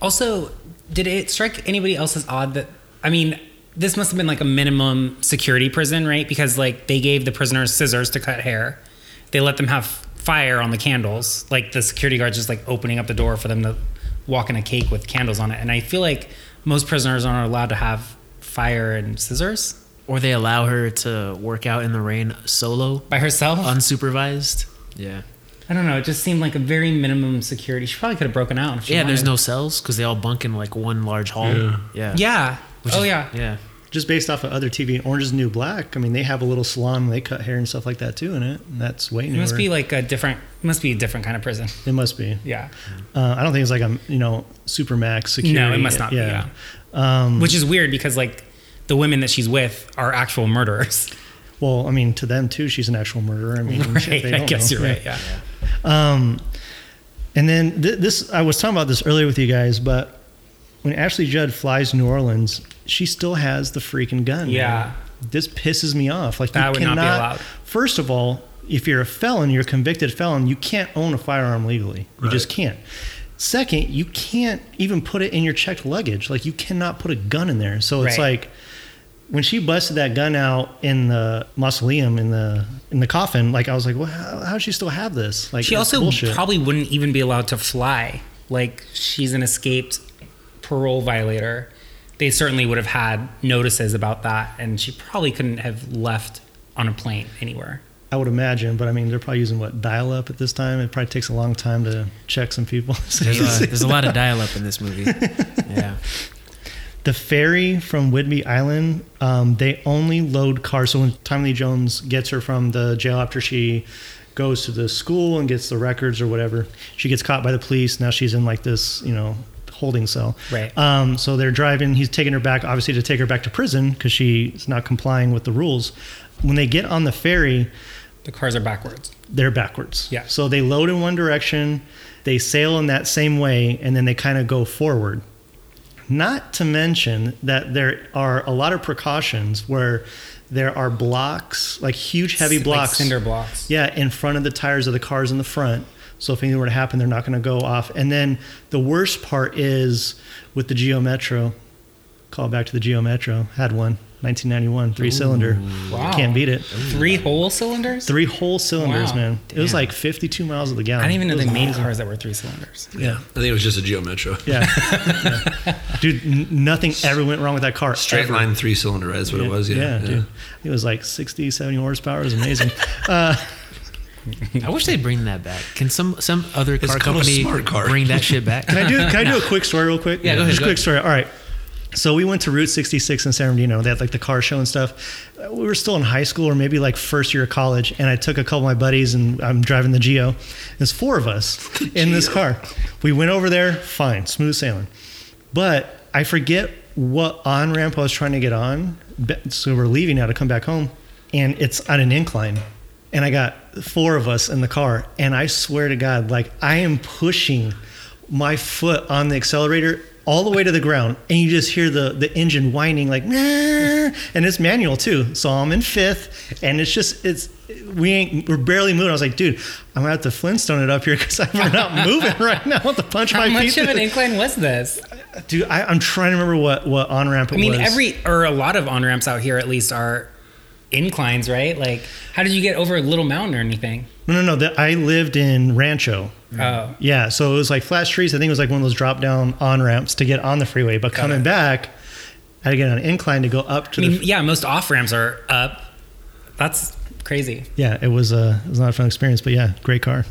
Also, did it strike anybody else as odd that I mean, this must have been like a minimum security prison, right? Because like they gave the prisoners scissors to cut hair. They let them have fire on the candles. Like the security guards just like opening up the door for them to walk in a cake with candles on it. And I feel like most prisoners aren't allowed to have fire and scissors Or they allow her to work out in the rain solo, by herself. unsupervised. Yeah. I don't know. It just seemed like a very minimum security. She probably could have broken out. If she Yeah, there's no cells because they all bunk in like one large hall. Yeah. Yeah. Yeah. Oh is- yeah. Yeah. Just based off of other TV, Orange is New Black. I mean, they have a little salon, they cut hair and stuff like that too in it. And that's way It newer. must be like a different. It must be a different kind of prison. It must be. Yeah. Uh, I don't think it's like a you know supermax security. No, it must not be, yeah. Um, Which is weird because like the women that she's with are actual murderers. well, I mean, to them too, she's an actual murderer. I mean, right. they I don't guess know. you're Yeah. right. Yeah. Um, and then th- this, I was talking about this earlier with you guys, but when Ashley Judd flies New Orleans, she still has the freaking gun. Yeah. man. This pisses me off. Like That you would not cannot, be allowed. First of all, if you're a felon, you're a convicted felon, you can't own a firearm legally. You Right. just can't. Second, you can't even put it in your checked luggage. Like you cannot put a gun in there. So it's Right. like when she busted that gun out in the mausoleum in the in the coffin, like I was like, well, how, how does she still have this? Like She also bullshit. probably wouldn't even be allowed to fly. Like she's an escaped parole violator. They certainly would have had notices about that, and she probably couldn't have left on a plane anywhere. I would imagine, but I mean, they're probably using what dial up at this time. It probably takes a long time to check some people. There's a, there's a lot of dial up in this movie. Yeah. The ferry from Whidbey Island, um, they only load cars. So when Tommy Lee Jones gets her from the jail after she goes to the school and gets the records or whatever, she gets caught by the police. Now she's in like this, you know, holding cell. Right. Um, so they're driving. He's taking her back, obviously, to take her back to prison because she's not complying with the rules. When they get on the ferry, The cars are backwards. they're backwards. Yeah. So they load in one direction, they sail in that same way, and then they kind of go forward. Not to mention that there are a lot of precautions where there are blocks, like huge heavy Like blocks. cinder blocks. Yeah, in front of the tires of the cars in the front. So if anything were to happen, they're not going to go off. And then the worst part is with the Geo Metro. Call back to the Geo Metro. Had one. 1991, three cylinder. Wow. Can't beat it. Three whole cylinders? Three whole cylinders, Wow. man. It was like 52 miles of the gallon. I didn't even know It they made cars that were three cylinders. Yeah, I think it was just a Geo Metro. Yeah. Yeah. Dude, n- nothing ever went wrong with that car. Straight ever. line three cylinder, right? That's what it was. Yeah, Yeah, dude. It was like 60, 70 horsepower. It was amazing. uh, I wish they'd bring that back. Can some some other car called company smart car. bring that shit back? Can I do can I do a quick story real quick? Yeah, go ahead, Just a go quick ahead. story. All right. So we went to Route 66 in San Bernardino. They had like the car show and stuff. We were still in high school or maybe like first year of college, and I took a couple of my buddies and I'm driving the Geo. There's four of us in this car. We went over there, fine, smooth sailing. But I forget what on ramp I was trying to get on. So we're leaving now to come back home, and it's on an incline. And I got four of us in the car, and I swear to God, like I am pushing my foot on the accelerator all the way to the ground, and you just hear the the engine whining like, nah, and it's manual too. So I'm in fifth, and it's just it's we ain't we're barely moving. I was like, dude, I'm gonna have to Flintstone it up here because I'm not moving right now. with the punch How my much feet. of an incline was this? Dude, I, I'm trying to remember what what on ramp it was. I mean, was. every or a lot of on ramps out here at least are inclines, right? Like, how did you get over a little mountain or anything? no, no, no. The, I lived in Rancho. Oh, Yeah, so it was like flat streets. I think it was like one of those drop down on ramps to get on the freeway. But coming it. back, I had to get on an incline to go up to I mean, the. yeah, most off ramps are up. That's crazy. Yeah, it was a it was not a fun experience, but yeah, great car.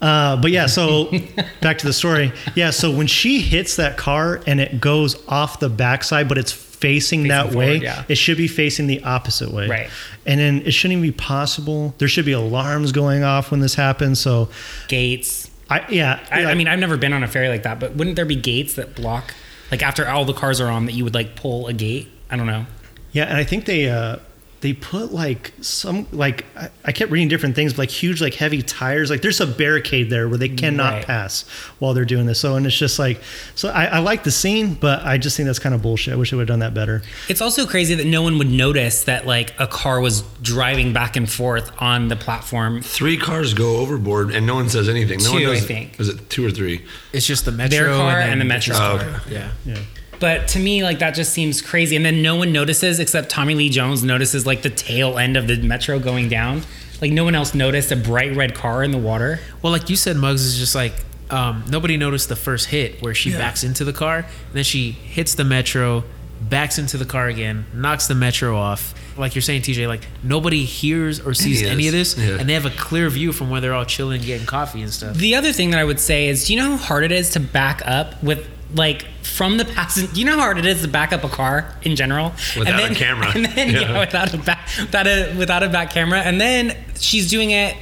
Uh, but yeah, so back to the story. Yeah, so when she hits that car and it goes off the backside, but it's facing, that forward, way, yeah. it should be facing the opposite way. Right. And then it shouldn't even be possible. There should be alarms going off when this happens. So Gates. I yeah, I, yeah, I mean, I've never been on a ferry like that, but wouldn't there be gates that block, like after all the cars are on, that you would like pull a gate? I don't know. Yeah, and I think they uh they put like some like I, I kept reading different things, but like huge like heavy tires. Like there's a barricade there where they cannot Right. pass while they're doing this. So and it's just like so I, I like the scene, but I just think that's kind of bullshit. I wish they would have done that better. It's also crazy that no one would notice that like a car was driving back and forth on the platform. Three cars go overboard and no one says anything. No one Two, I think. Is it two or three? It's just the metro Their car then and the metro his oh, car. car. Yeah. Yeah. But to me, like that just seems crazy. And then no one notices except Tommy Lee Jones notices like the tail end of the metro going down. Like no one else noticed a bright red car in the water. Well, like you said, Muggs is just like um, nobody noticed the first hit where she backs into the car, and then she hits the metro, backs into the car again, knocks the metro off. Like you're saying, TJ, like nobody hears or sees Any of any of this. this, Yeah. and they have a clear view from where they're all chilling, getting coffee and stuff. The other thing that I would say is, do you know how hard it is to back up with like from the passenger? Do you know how hard it is to back up a car in general? Without a camera. And then yeah. Yeah. without a back without a without a back camera, and then she's doing it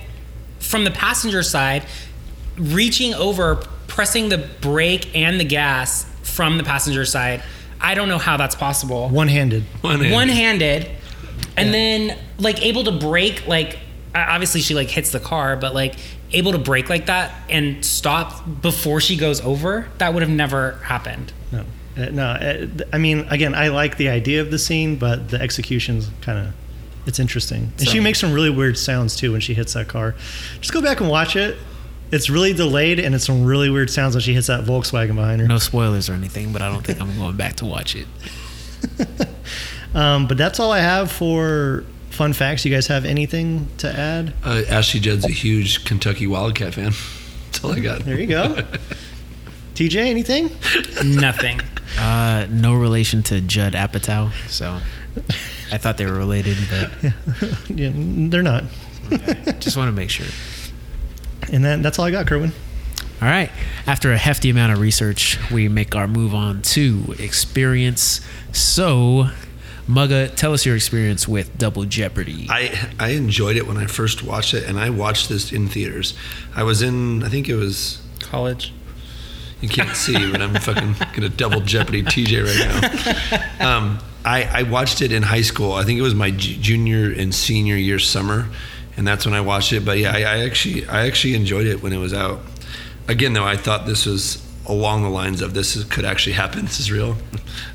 from the passenger side, reaching over, pressing the brake and the gas from the passenger side. I don't know how that's possible One handed. One hand. one-handed and then like able to brake like obviously she like hits the car but like able to brake like that and stop before she goes over that would have never happened No. Uh, no, uh, I mean, again, I like the idea of the scene, but the execution's kind of it's interesting. And she makes some really weird sounds too when she hits that car. Just go back and watch it. It's really delayed, and it's some really weird sounds when she hits that Volkswagen behind her. No spoilers or anything, but I don't think I'm going back to watch it. Um, but that's all I have for fun facts. You guys have anything to add? Uh, Ashley Judd's a huge Kentucky Wildcat fan. That's all I got. There you go. TJ, anything? nothing Uh, no relation to Judd Apatow, so I thought they were related, but Yeah, they're not. just want to make sure. And then that's all I got, Kerwin. All right. After a hefty amount of research, we make our move on to experience. So, Mugga, tell us your experience with Double Jeopardy. I I enjoyed it when I first watched it, and I watched this in theaters. I was in, I think it was. college You can't see, but I'm fucking gonna double Jeopardy TJ right now. Um, I, I watched it in high school. I think it was my ju- junior and senior year summer, and that's when I watched it. But yeah, I, I actually I actually enjoyed it when it was out. Again, though, I thought this was along the lines of this is, could actually happen. This is real.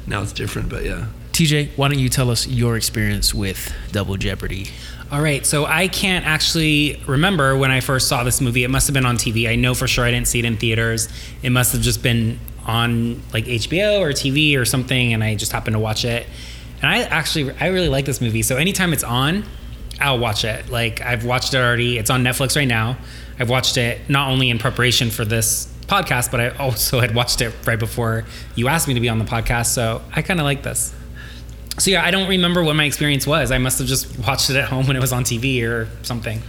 now it's different, but yeah. TJ, why don't you tell us your experience with Double Jeopardy? all right so i can't actually remember when i first saw this movie it must have been on tv i know for sure i didn't see it in theaters it must have just been on like hbo or tv or something and i just happened to watch it And I actually I really like this movie. So anytime it's on, I'll watch it. Like I've watched it already. It's on Netflix right now. I've watched it not only in preparation for this podcast, but I also had watched it right before you asked me to be on the podcast. So I kind of like this. So yeah, I don't remember what my experience was. I must have just watched it at home when it was on TV or something.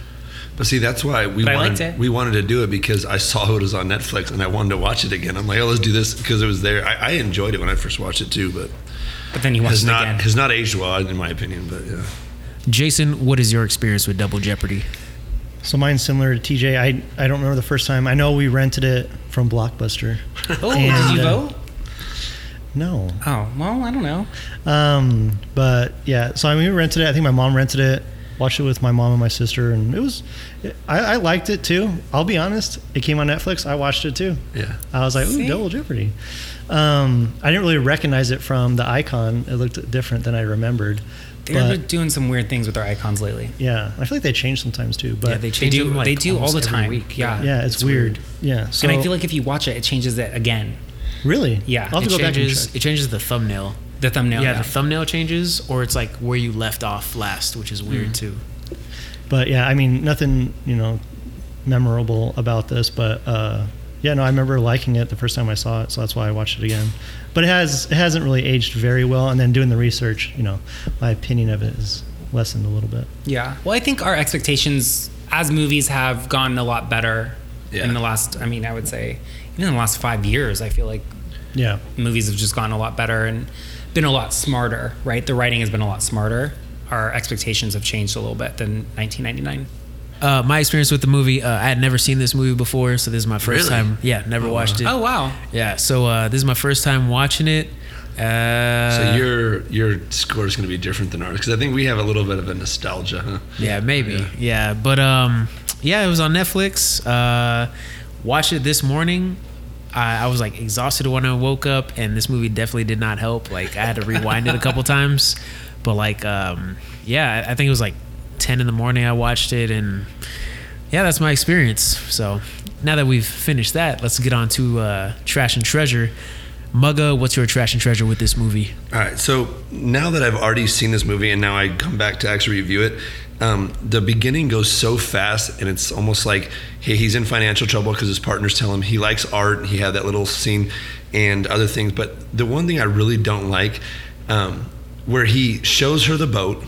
But see, that's why we But wanted liked it. we wanted to do it because I saw it was on Netflix and I wanted to watch it again. I'm like, oh, let's do this because it was there. I, I enjoyed it when I first watched it too, but But then you watched has it not again. has not aged well in my opinion. But yeah, Jason, what is your experience with Double Jeopardy? So mine's similar to TJ. I I don't remember the first time. I know we rented it from Blockbuster. Oh, And, did you uh, vote? No. Oh, well, I don't know. Um, but yeah, so I mean, we rented it. I think my mom rented it. Watched it with my mom and my sister, and it was. I, I liked it too. I'll be honest. It came on Netflix. I watched it too. yeah. I was like, ooh, See? Double Jeopardy. Um, I didn't really recognize it from the icon. It looked different than I remembered. They're But doing some weird things with their icons lately. yeah, I feel like they change sometimes too. But yeah, they yeah, change do- like, they do all almost the every time. Week. Yeah. yeah, it's, weird. Yeah. So and I feel like if you watch it, it changes it again. Really, Yeah, I'll have It to go back and changes. check. It changes the thumbnail. The thumbnail. yeah, yeah. the thumbnail changes, or it's like where you left off last, which is weird Mm. too. But yeah, I mean, nothing you know memorable about this, but uh, yeah, no, I remember liking it the first time I saw it, so that's why I watched it again. But it has it hasn't really aged very well, and then doing the research, you know, my opinion of it is lessened a little bit. Yeah. Well, I think our expectations as movies have gotten a lot better Yeah. in the last, I mean, I would say, even in the last five years, I feel like Yeah, movies have just gotten a lot better and been a lot smarter, right? The writing has been a lot smarter. Our expectations have changed a little bit than 1999. Uh, my experience with the movie, uh, I had never seen this movie before, so this is my first Really? time. Yeah, never watched it. Oh, wow. Yeah, so uh, this is my first time watching it. Uh, So your your score is going to be different than ours because I think we have a little bit of a nostalgia. Huh? Yeah, maybe. Yeah. but um, yeah, it was on Netflix. Uh, watched it this morning. I, I was like exhausted when I woke up, and this movie definitely did not help. Like I had to rewind it a couple times, but like, um, yeah, I, think it was like ten in the morning. I watched it, and yeah, that's my experience. So now that we've finished that, let's get on to uh, trash and treasure. Mugga, what's your trash and treasure with this movie? All right. So now that I've already seen this movie and now I come back to actually review it, um, the beginning goes so fast and it's almost like hey, he's in financial trouble because his partners tell him he likes art. He had that little scene and other things. But the one thing I really don't like, um, where he shows her the boat.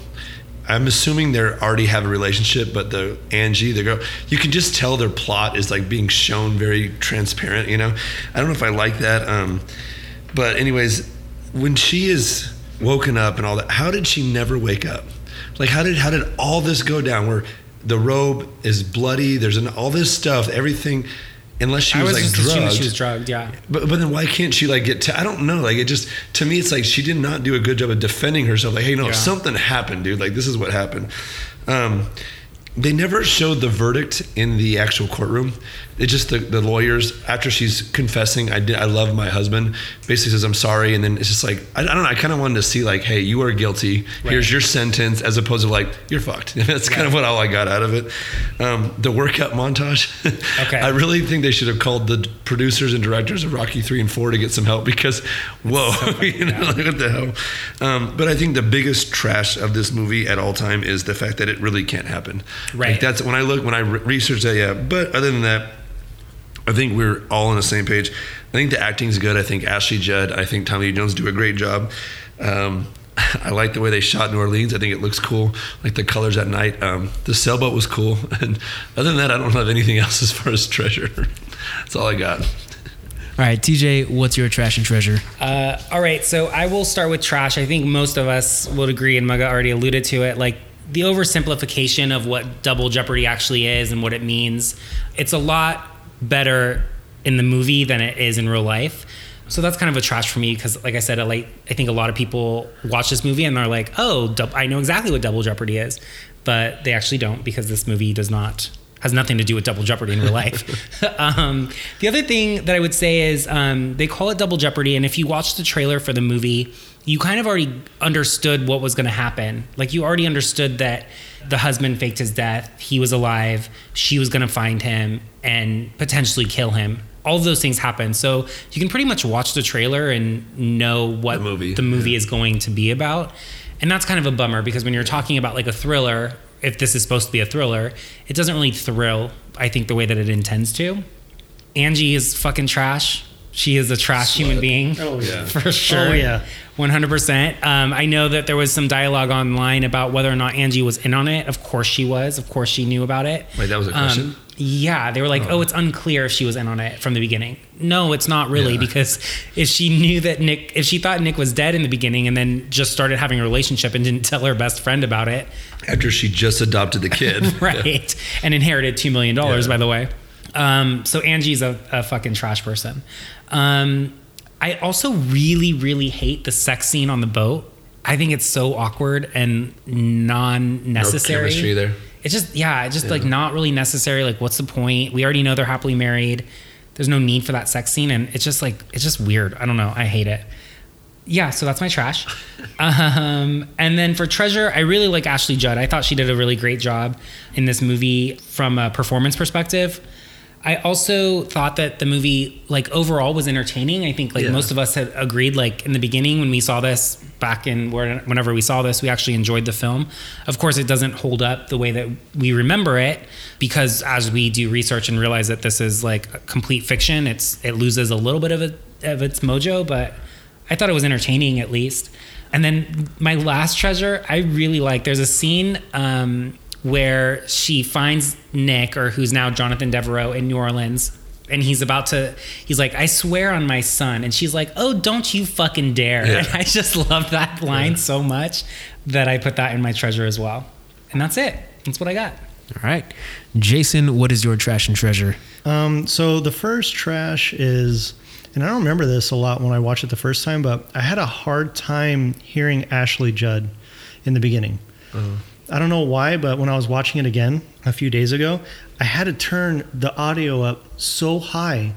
I'm assuming they already have a relationship, but the Angie, the girl, you can just tell their plot is like being shown very transparent. You know, I don't know if I like that. Um, but anyways, when she is woken up and all that, how did she never wake up? Like how did how did all this go down? Where the robe is bloody, there's an, all this stuff, everything. Unless she was, was like drugged, she was drugged, yeah. but but then why can't she like get? To, I don't know. Like it just to me, it's like she did not do a good job of defending herself. Like hey, no, Yeah. something happened, dude. Like this is what happened. Um, they never showed the verdict in the actual courtroom. It just the, the lawyers after she's confessing, I did I love my husband. Basically says I'm sorry, and then it's just like I, I don't know. I kind of wanted to see like, hey, you are guilty. Here's your sentence, as opposed to like you're fucked. That's kind of what all I got out of it. Um, the workout montage. Okay. I really think they should have called the producers and directors of Rocky three and four to get some help because whoa, you know, like, what the hell. Um, but I think the biggest trash of this movie at all time is the fact that it really can't happen. Right. Like that's when I look when I re- research that. Yeah. But other than that, I think we're all on the same page. I think the acting's good. I think Ashley Judd, I think Tommy Lee Jones do a great job. Um, I like the way they shot New Orleans. I think it looks cool. Like the colors at night. Um, the sailboat was cool. And other than that, I don't have anything else as far as treasure. That's all I got. All right, TJ, what's your trash and treasure? Uh, all right, so I will start with trash. I think most of us would agree, and Mugga already alluded to it. Like the oversimplification of what double jeopardy actually is and what it means. It's a lot better in the movie than it is in real life. So that's kind of a trash for me because, like I said, I like I think a lot of people watch this movie and they're like, "Oh, I know exactly what double jeopardy is," but they actually don't because this movie does not has nothing to do with double jeopardy in real life. um, the other thing that I would say is um, they call it double jeopardy, and if you watch the trailer for the movie, you kind of already understood what was going to happen. Like you already understood that the husband faked his death, he was alive, she was going to find him and potentially kill him all of those things happen. So you can pretty much watch the trailer and know what The movie, the movie yeah. is going to be about. And that's kind of a bummer because when you're talking about like a thriller, if this is supposed to be a thriller, it doesn't really thrill, I think, the way that it intends to. Angie is fucking trash. She is a trash human being. Oh, yeah. For sure. Oh, yeah. 100%. Um, I know that there was some dialogue online about whether or not Angie was in on it. Of course she was. Of course she knew about it. Wait, that was a question? Um, yeah, they were like, "Oh, it's unclear if she was in on it from the beginning." No, it's not really Yeah. because if she knew that Nick, if she thought Nick was dead in the beginning and then just started having a relationship and didn't tell her best friend about it, After she just adopted the kid. right, and inherited two million dollars, Yeah. by the way. Um, so Angie's a, a fucking trash person. Um, I also really, really hate the sex scene on the boat. I think it's so awkward and non-necessary. No chemistry there. It's just yeah, it's just like not really necessary. Like, what's the point? We already know they're happily married. There's no need for that sex scene, and it's just like it's just weird. I don't know. I hate it. Yeah, so that's my trash. Um, and then for treasure, I really like Ashley Judd. I thought she did a really great job in this movie from a performance perspective. I also thought that the movie, like overall, was entertaining. I think like Yeah. most of us had agreed. Like in the beginning, when we saw this back in where- whenever we saw this, we actually enjoyed the film. Of course, it doesn't hold up the way that we remember it because as we do research and realize that this is like a complete fiction, it's it loses a little bit of it of its mojo. But I thought it was entertaining at least. And then my last treasure, I really like. There's a scene um, where she finds Nick, or who's now Jonathan Devereaux, in New Orleans, and he's about to. He's like, "I swear on my son," and she's like, "Oh, don't you fucking dare!" Yeah. And I just love that line so much that I put that in my treasure as well. And that's it. That's what I got. All right. Jason, what is your trash and treasure? Um, so the first trash is, and I don't remember this a lot when I watched it the first time, but I had a hard time hearing Ashley Judd in the beginning. I don't know why, but when I was watching it again a few days ago, I had to turn the audio up so high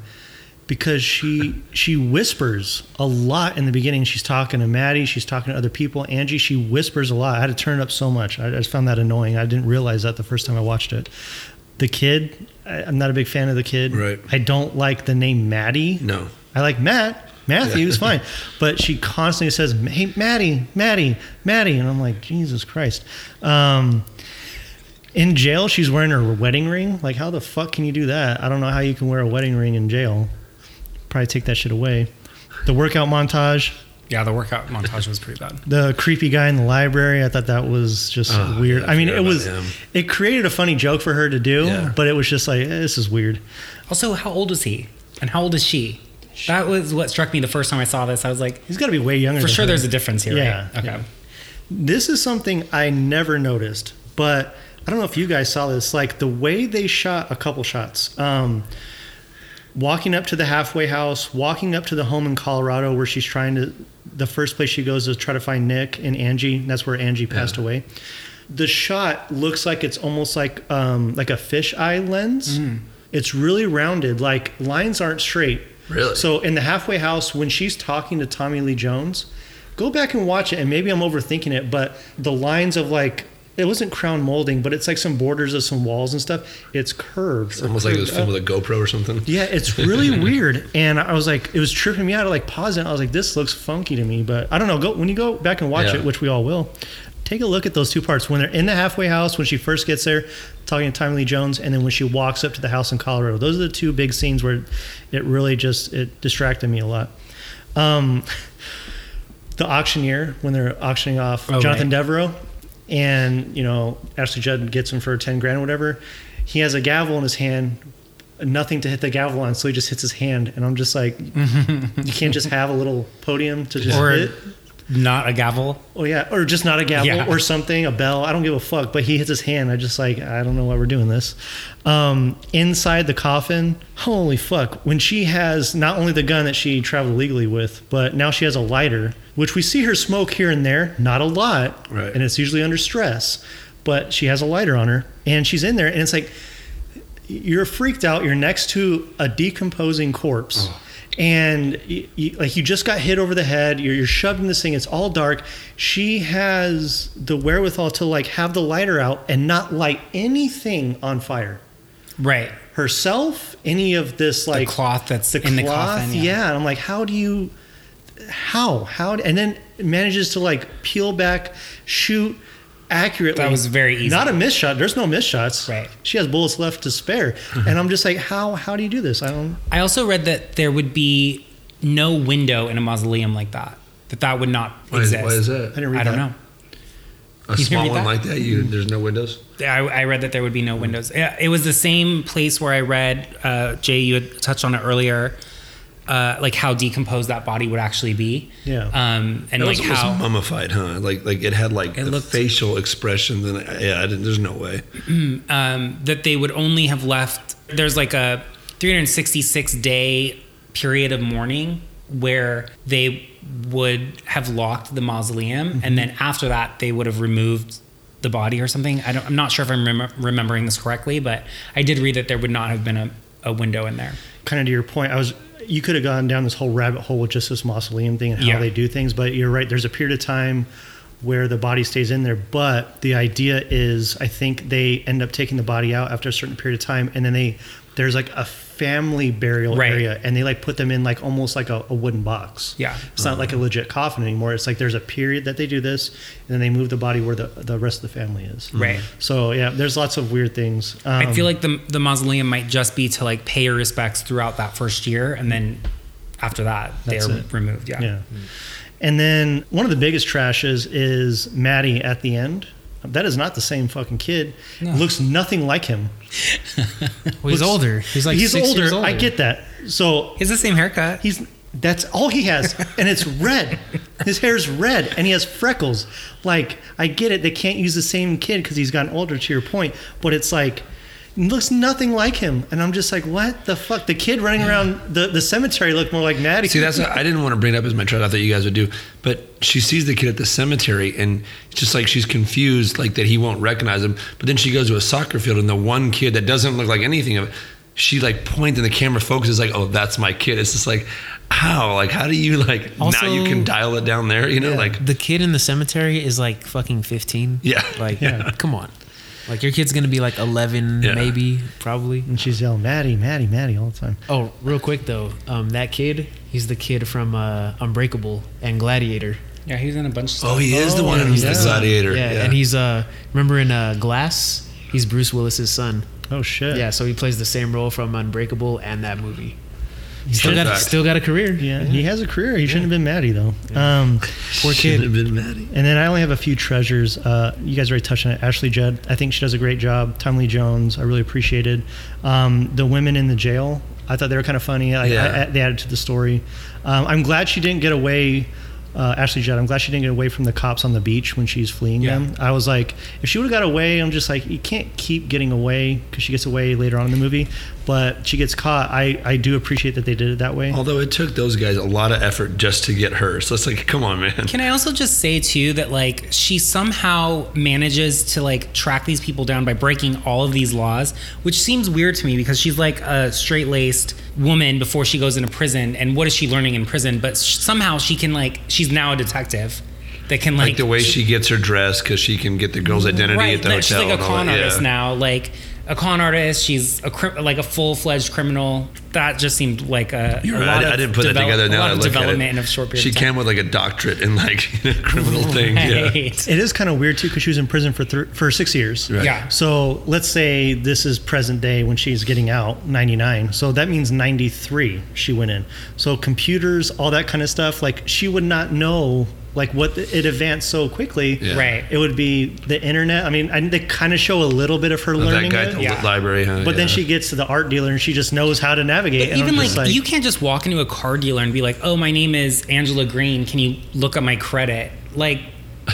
because she she whispers a lot in the beginning. She's talking to Maddie, she's talking to other people. Angie, she whispers a lot. I had to turn it up so much. I, I just found that annoying. I didn't realize that the first time I watched it. The kid, I'm not a big fan of the kid. Right. I don't like the name Maddie. No. I like Matt. Matthew is fine, but she constantly says, "Hey, Maddie, Maddie, Maddie," and I'm like, Jesus Christ. Um, in jail, she's wearing her wedding ring. Like, how the fuck can you do that? I don't know how you can wear a wedding ring in jail. Probably take that shit away. The workout montage, Yeah, the workout montage was pretty bad. the creepy guy in the library. I thought that was just Oh, weird. yeah, I I mean, it was him. it created a funny joke for her to do, Yeah. but it was just like eh, this is weird. Also, how old is he? And how old is she? That was what struck me the first time I saw this. I was like, He's got to be way younger. for sure, her. there's a difference here. Yeah, Right? Okay. yeah. This is something I never noticed, but I don't know if you guys saw this. Like the way they shot a couple shots. Um, walking up to the halfway house, walking up to the home in Colorado where she's trying to. The first place she goes is try to find Nick and Angie. That's where Angie passed Yeah. away. The shot looks like it's almost like um, like a fish eye lens. It's really rounded. Like lines aren't straight. Really? So in the halfway house, when she's talking to Tommy Lee Jones, go back and watch it. And maybe I'm overthinking it, but the lines of like it wasn't crown molding, but it's like some borders of some walls and stuff. It's curved. It's almost like it was filmed with a GoPro or something. Yeah, it's really weird. And I was like, it was tripping me out. I like paused it. I was like, this looks funky to me. But I don't know. Go when you go back and watch Yeah. it, which we all will. Take a look at those two parts when they're in the halfway house when she first gets there, talking to Lee Jones, and then when she walks up to the house in Colorado. Those are the two big scenes where it really just it distracted me a lot. Um, the auctioneer when they're auctioning off Oh, Jonathan right. Devereaux, and you know Ashley Judd gets him for ten grand or whatever. He has a gavel in his hand, nothing to hit the gavel on, so he just hits his hand, and I'm just like, you can't just have a little podium to just Or hit. Not a gavel. Oh yeah, or just not a gavel Yeah. or something, a bell. I don't give a fuck. But he hits his hand. I just like I don't know why we're doing this. Um, inside the coffin, holy fuck! When she has not only the gun that she traveled legally with, but now she has a lighter, which we see her smoke here and there, not a lot, Right. and it's usually under stress. But she has a lighter on her, and she's in there, and it's like you're freaked out. You're next to a decomposing corpse. And you, you, like you just got hit over the head, you're, you're shoved in this thing. It's all dark. She has the wherewithal to like have the lighter out and not light anything on fire. Right. herself, any of this The like cloth that's the in the cloth, coffin. yeah. And I'm like, how do you, how, how, and then manages to like peel back, shoot accurately. That was very easy. Not a miss shot. There's no miss shots. Right. She has bullets left to spare, and I'm just like, how, how do you do this? I don't. I also read that there would be no window in a mausoleum like that. That that would not Why is, exist. why is that? I didn't read I don't know. A didn't small one that? like that? You there's no windows. I, I read that there would be no windows. Yeah, It was the same place where I read, uh, Jay, you had touched on it earlier, uh, like how decomposed that body would actually be. Yeah. Um, and It like was, it was how. mummified, huh? Like like it had like It the looked- facial expressions and yeah, I didn't, there's no way. um, that they would only have left. There's like a 366 day period of mourning where they would have locked the mausoleum, and then after that, they would have removed the body or something. I don't, I'm not sure if I'm rem- remembering this correctly, but I did read that there would not have been a, a window in there. kind of to your point, I was you could have gone down this whole rabbit hole with just this mausoleum thing and how Yeah. they do things, but you're right. There's a period of time where the body stays in there, but the idea is, I think they end up taking the body out after a certain period of time, and then they there's like a family burial Right. area, and they like put them in like almost like a, a wooden box. Yeah. it's not like a legit coffin anymore. It's like there's a period that they do this, and then they move the body where the the rest of the family is. Right. So yeah, there's lots of weird things. Um, I feel like the the mausoleum might just be to like pay your respects throughout that first year, and then after that they're it. removed. Yeah. Yeah. And then one of the biggest trashes is Maddie at the end. That is not the same fucking kid. No. Looks nothing like him. Well, he's Looks- older. He's like he's six older. years older. I get that. So He's the same haircut. he's that's all he has, and it's red. His hair's red, and he has freckles. Like I get it. They can't use the same kid because he's gotten older. To your point, but it's like. It Looks nothing like him, and I'm just like, what the fuck? The kid running around the, the cemetery looked more like Natty. See, that's what, I didn't want to bring it up as my trash. I thought you guys would do, but she sees the kid at the cemetery, and it's just like she's confused, like that he won't recognize him. But then she goes to a soccer field, and the one kid that doesn't look like anything of it, she like points, and the camera focuses, like, oh, that's my kid. It's just like, how, like, how do you like Also- now you can dial it down there, you know, like. the kid in the cemetery is like fucking 15. Yeah. Like, Yeah. come on. Like, your kid's going to be like 11, Yeah. maybe, probably. and she's yelling, Maddie, Maddie, Maddie all the time. Oh, real quick, though. Um, that kid, he's the kid from uh, Unbreakable and Gladiator. Yeah, he's in a bunch of stuff. Oh, he is the Oh, one who's yeah. the gladiator. Yeah, and he's, uh, remember in uh, Glass? He's Bruce Willis's son. Oh shit. Yeah, so he plays the same role from Unbreakable and that movie. He Still got, still got a career. Yeah, he has a career. He shouldn't have been Maddie though. Um, Poor Should kid. have been Maddie. and then I only have a few treasures. Uh, you guys already touched on it. Ashley Judd, I think she does a great job. Tommy Lee Jones, I really appreciated. Um, the women in the jail, I thought they were kind of funny. I, Yeah. I, they added to the story. Um, I'm glad she didn't get away. Uh, Ashley Judd, I'm glad she didn't get away from the cops on the beach when she's fleeing Yeah. them. I was like, if she would have got away, I'm just like, you can't keep getting away because she gets away later on in the movie, but she gets caught. I, I do appreciate that they did it that way. Although it took those guys a lot of effort just to get her. So it's like, come on, man. Can I also just say too that like she somehow manages to like track these people down by breaking all of these laws, which seems weird to me because she's like a straight-laced woman before she goes into prison and what is she learning in prison? But sh- somehow she can like she's now a detective that can like Like the way she gets her dressed because she can get the girl's identity right, at the hotel. she's like a con artist Yeah. now like a con artist she's a cri- like a full-fledged criminal that just seemed like a, You're a right. lot I, I of didn't put that develop- together. a Now lot I of look at development it. in a short period She of time came with like a doctorate in like criminal thing. Yeah. Right. It is kind of weird too because she was in prison for thir- for six years. Right. Yeah. So let's say this is present day when she's getting out, 99. So that means 93 she went in. So computers, all that kind of stuff, like she would not know like what the- it advanced so quickly. Yeah. Right. It would be the internet. I mean, I, they kind of show a little bit of her Oh, that guy it, the Yeah. library, huh? but then she gets to the art dealer and she just knows how to navigate. and even like, just you can't just walk into a car dealer and be like, "Oh, my name is Angela Green. Can you look up my credit?" Like,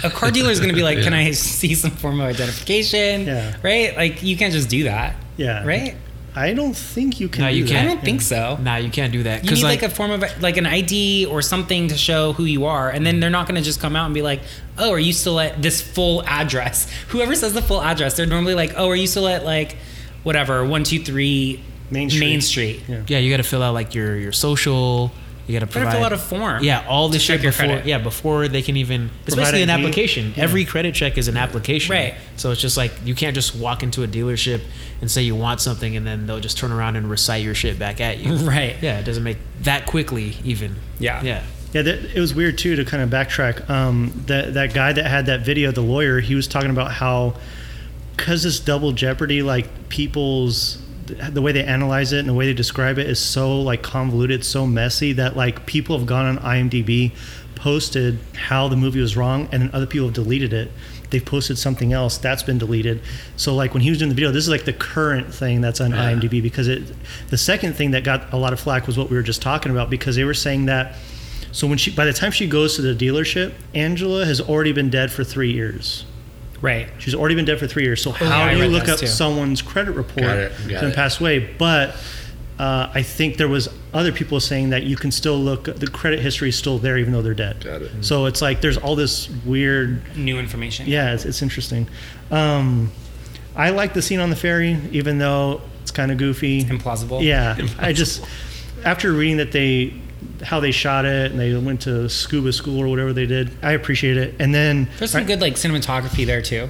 a car dealer is going to be like, "Can I see some form of identification?" Yeah. Right? Like, you can't just do that. Yeah. Right? I don't think you can. No, do you can't. I don't think so. No, you can't do that. You need like, a form of like an ID or something to show who you are, and then they're not going to just come out and be like, "Oh, are you still at this full address?" Whoever says the full address, they're normally like, "Oh, are you still at like whatever one two three Main Street. Main Street?" Yeah. yeah, you got to fill out like your your social, You got to Gotta provide fill out a form. Yeah, all this shit before. credit. Yeah, before they can even. It's Provide basically an ID. application. Yeah. Every credit check is an application. Right. So it's just like you can't just walk into a dealership and say you want something, and then they'll just turn around and recite your shit back at you. Right. Yeah, it doesn't make that quickly even. Yeah. Yeah. Yeah, that, it was weird too to kind of backtrack. Um, that that guy that had that video, the lawyer, he was talking about how because this double jeopardy, like people's the way they analyze it and the way they describe it is so like convoluted, so messy that like people have gone on IMDb, posted how the movie was wrong, and then other people have deleted it. They've posted something else that's been deleted. So like when he was doing the video, this is like the current thing that's on IMDb because it. The second thing that got a lot of flack was what we were just talking about because they were saying that. So when she, by the time she goes to the dealership, Angela has already been dead for three years. Right. She's already been dead for three years. So yeah, how I do you look up too. someone's credit report Got it, got to it. pass away? But uh, I think there was other people saying that you can still look. The credit history is still there even though they're dead. Got it. So it's like there's all this weird. New information. Yeah, it's, it's interesting. Um, I like the scene on the ferry, even though it's kind of goofy. Implausible. Yeah, I just after reading that they how they shot it and they went to scuba school or whatever they did, I appreciate it. And then There's some good like cinematography there too.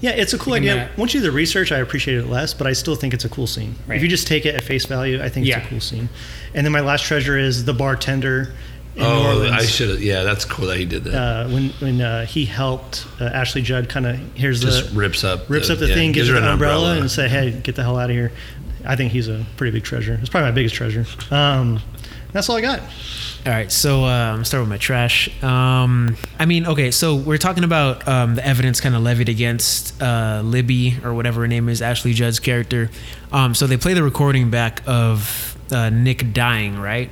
yeah, it's a cool Looking idea. at- Once you do the research, I appreciate it less, but I still think it's a cool scene. Right. If you just take it at face value, I think Yeah. it's a cool scene. And then my last treasure is the bartender in New Oh, Orleans. I should have. Yeah, that's cool that he did that. uh, when when uh, he helped uh, Ashley Judd, kind of here's Just the rips up, rips up the yeah, thing, gives her an an umbrella, and say, "Hey, get the hell out of here." I think he's a pretty big treasure. It's probably my biggest treasure. Um, that's all I got. All right, so I'm gonna start with my trash. Um, I mean, okay, so we're talking about um, the evidence kind of levied against uh, Libby or whatever her name is, Ashley Judd's character. Um, so they play the recording back of uh, Nick dying, right?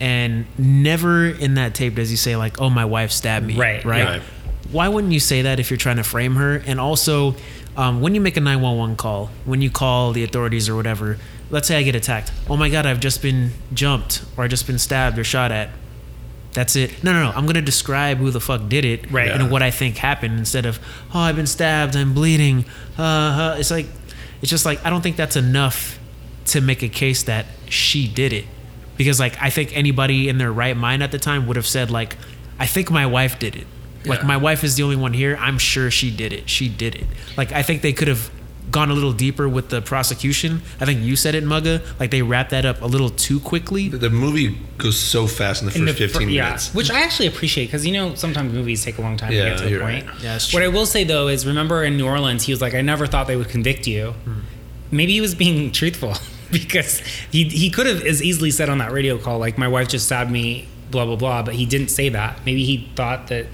And never in that tape does he say like, "Oh, my wife stabbed me." Right, Right. right. Why wouldn't you say that if you're trying to frame her? And also, um, when you make a 911 call, when you call the authorities or whatever, let's say I get attacked. Oh my God, I've just been jumped or I've just been stabbed or shot at. That's it. No, no, no. I'm gonna describe who the fuck did it, Right. And Yeah. what I think happened instead of, oh, I've been stabbed, I'm bleeding. Uh, uh, it's like, it's just like I don't think that's enough to make a case that she did it, because like I think anybody in their right mind at the time would have said like, I think my wife did it. Like Yeah. my wife is the only one here. I'm sure she did it. She did it. Like I think they could have gone a little deeper with the prosecution. I think you said it, Mugga. Like they wrapped that up a little too quickly. The- The movie goes so fast in the first In the 15 yeah, minutes. which I actually appreciate because you know sometimes movies take a long time Yeah, to get to the point. right. Yeah, that's What. I will say though is, remember in New Orleans, he was like, "I never thought they would convict you." Hmm. Maybe he was being truthful because he he could have as easily said on that radio call, like, "My wife just stabbed me," blah blah blah, but he didn't say that. Maybe he thought that.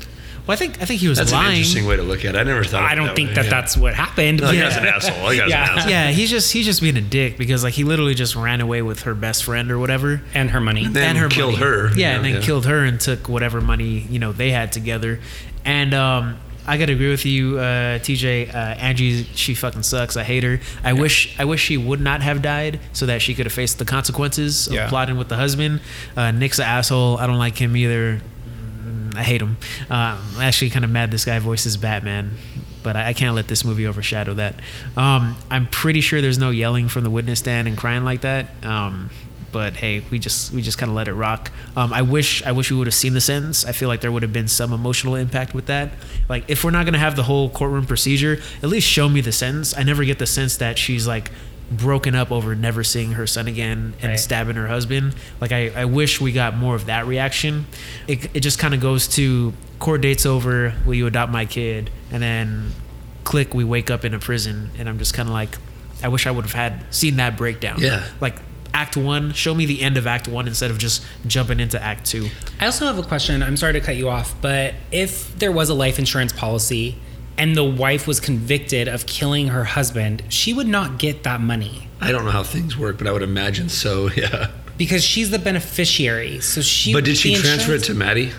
Well, I think I think he was That's an lying. interesting way to look at it. I never thought. I don't that think way. that Yeah. that's what happened. No, but- that guy's an asshole. That guy's Yeah. an asshole. yeah, he's just he's just being a dick because like he literally just ran away with her best friend or whatever. and her money. Then and her killed money. her. Yeah, Yeah, and then yeah. killed her and took whatever money you know they had together. And um, I gotta agree with you, uh, TJ. Uh, Angie, she fucking sucks. I hate her. I wish I wish she would not have died so that she could have faced the consequences of Yeah. plotting with the husband. Uh, Nick's an asshole. I don't like him either. I hate him. Um, I'm actually kind of mad this guy voices Batman. But I I can't let this movie overshadow that. Um, I'm pretty sure there's no yelling from the witness stand and crying like that. Um, but hey, we just we just kind of let it rock. Um, I wish I wish we would have seen the sentence. I feel like there would have been some emotional impact with that. Like if we're not gonna have the whole courtroom procedure, at least show me the sentence. I never get the sense that she's like broken up over never seeing her son again and Right. stabbing her husband. Like I, I wish we got more of that reaction. It, it just kind of goes to court dates over. Will you adopt my kid? And then click, we wake up in a prison, and I'm just kind of like, I wish I would have had seen that breakdown. Yeah. Like Act One, show me the end of Act One instead of just jumping into Act Two. I also have a question. I'm sorry to cut you off, but if there was a life insurance policy and the wife was convicted of killing her husband, she would not get that money I don't know how things work, but I would imagine so. Yeah. because she's the beneficiary. So she. But did she transfer it to Maddie?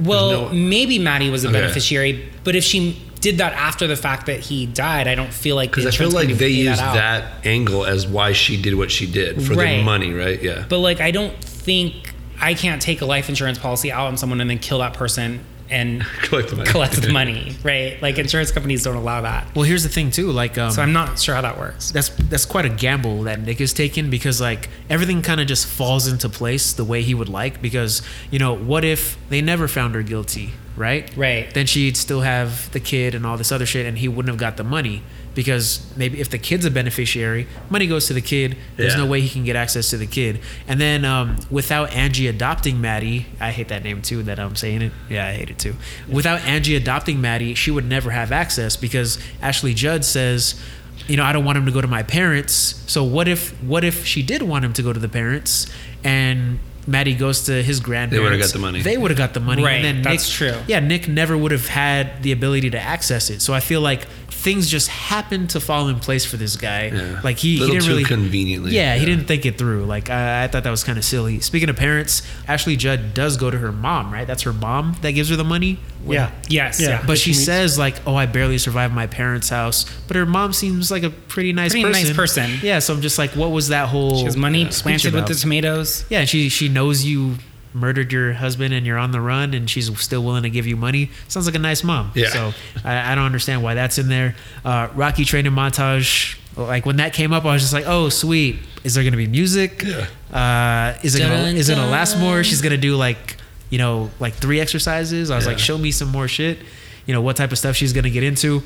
Well, no- maybe Maddie was a Okay. beneficiary, but if she did that after the fact that he died, I don't feel like Because I feel like they used out. that, angle as why she did what she did for Right. the money, right? Yeah. But like, I don't think I can't take a life insurance policy out on someone and then kill that person and Collect the money. collect the money, right? Like insurance companies don't allow that. Well, here's the thing too. Like, um, So I'm not sure how that works. that's that's quite a gamble that Nick is taking because like everything kind of just falls into place the way he would like because you know what if they never found her guilty right Right. then she'd still have the kid and all this other shit and he wouldn't have got the money because maybe if the kid's a beneficiary money goes to the kid there's Yeah. no way he can get access to the kid and then um, without Angie adopting Maddie I hate that name too that I'm saying it yeah I hate it too without Angie adopting Maddie she would never have access because Ashley Judd says you know, I don't want him to go to my parents. So what if what if she did want him to go to the parents and Maddie goes to his grandparents? They would have got the money. They would have got the money. Right, And then that's true. Yeah, Nick never would have had the ability to access it. So I feel like things just happened to fall in place for this guy. Yeah. Like he, he didn't too really conveniently. Yeah, he didn't think it through. Like I, I thought that was kind of silly. Speaking of parents, Ashley Judd does go to her mom, right? That's her mom that gives her the money. Yeah. Yes, yeah. But she She says like, "Oh, I barely survived my parents' house," but her mom seems like a pretty nice Pretty person. nice person. Yeah, so I'm just like, what was that whole? She has money speech planted with the tomatoes. Yeah, she she knows you murdered your husband and you're on the run, and she's still willing to give you money. Sounds like a nice mom. Yeah. So I, I don't understand why that's in there. Uh, Rocky training montage. Like when that came up, I was just like, "Oh, sweet! Is there gonna be music? Yeah. Uh, is it gonna, Dun, is it gonna last more? She's gonna do like, you know, like three exercises. I was like, show me some more shit. You know, what type of stuff she's gonna get into,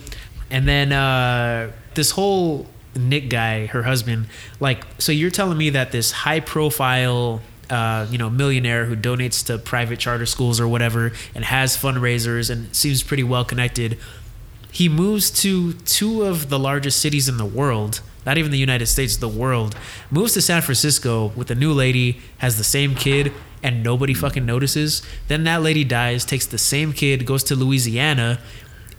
and then uh, this whole Nick guy, her husband. Like, so you're telling me that this high profile. Uh, you know, millionaire who donates to private charter schools or whatever, and has fundraisers and seems pretty well connected. He moves to two of the largest cities in the world not even the united states the world. Moves to san francisco with a new lady has the same kid and nobody fucking notices. Then that lady dies takes the same kid goes to louisiana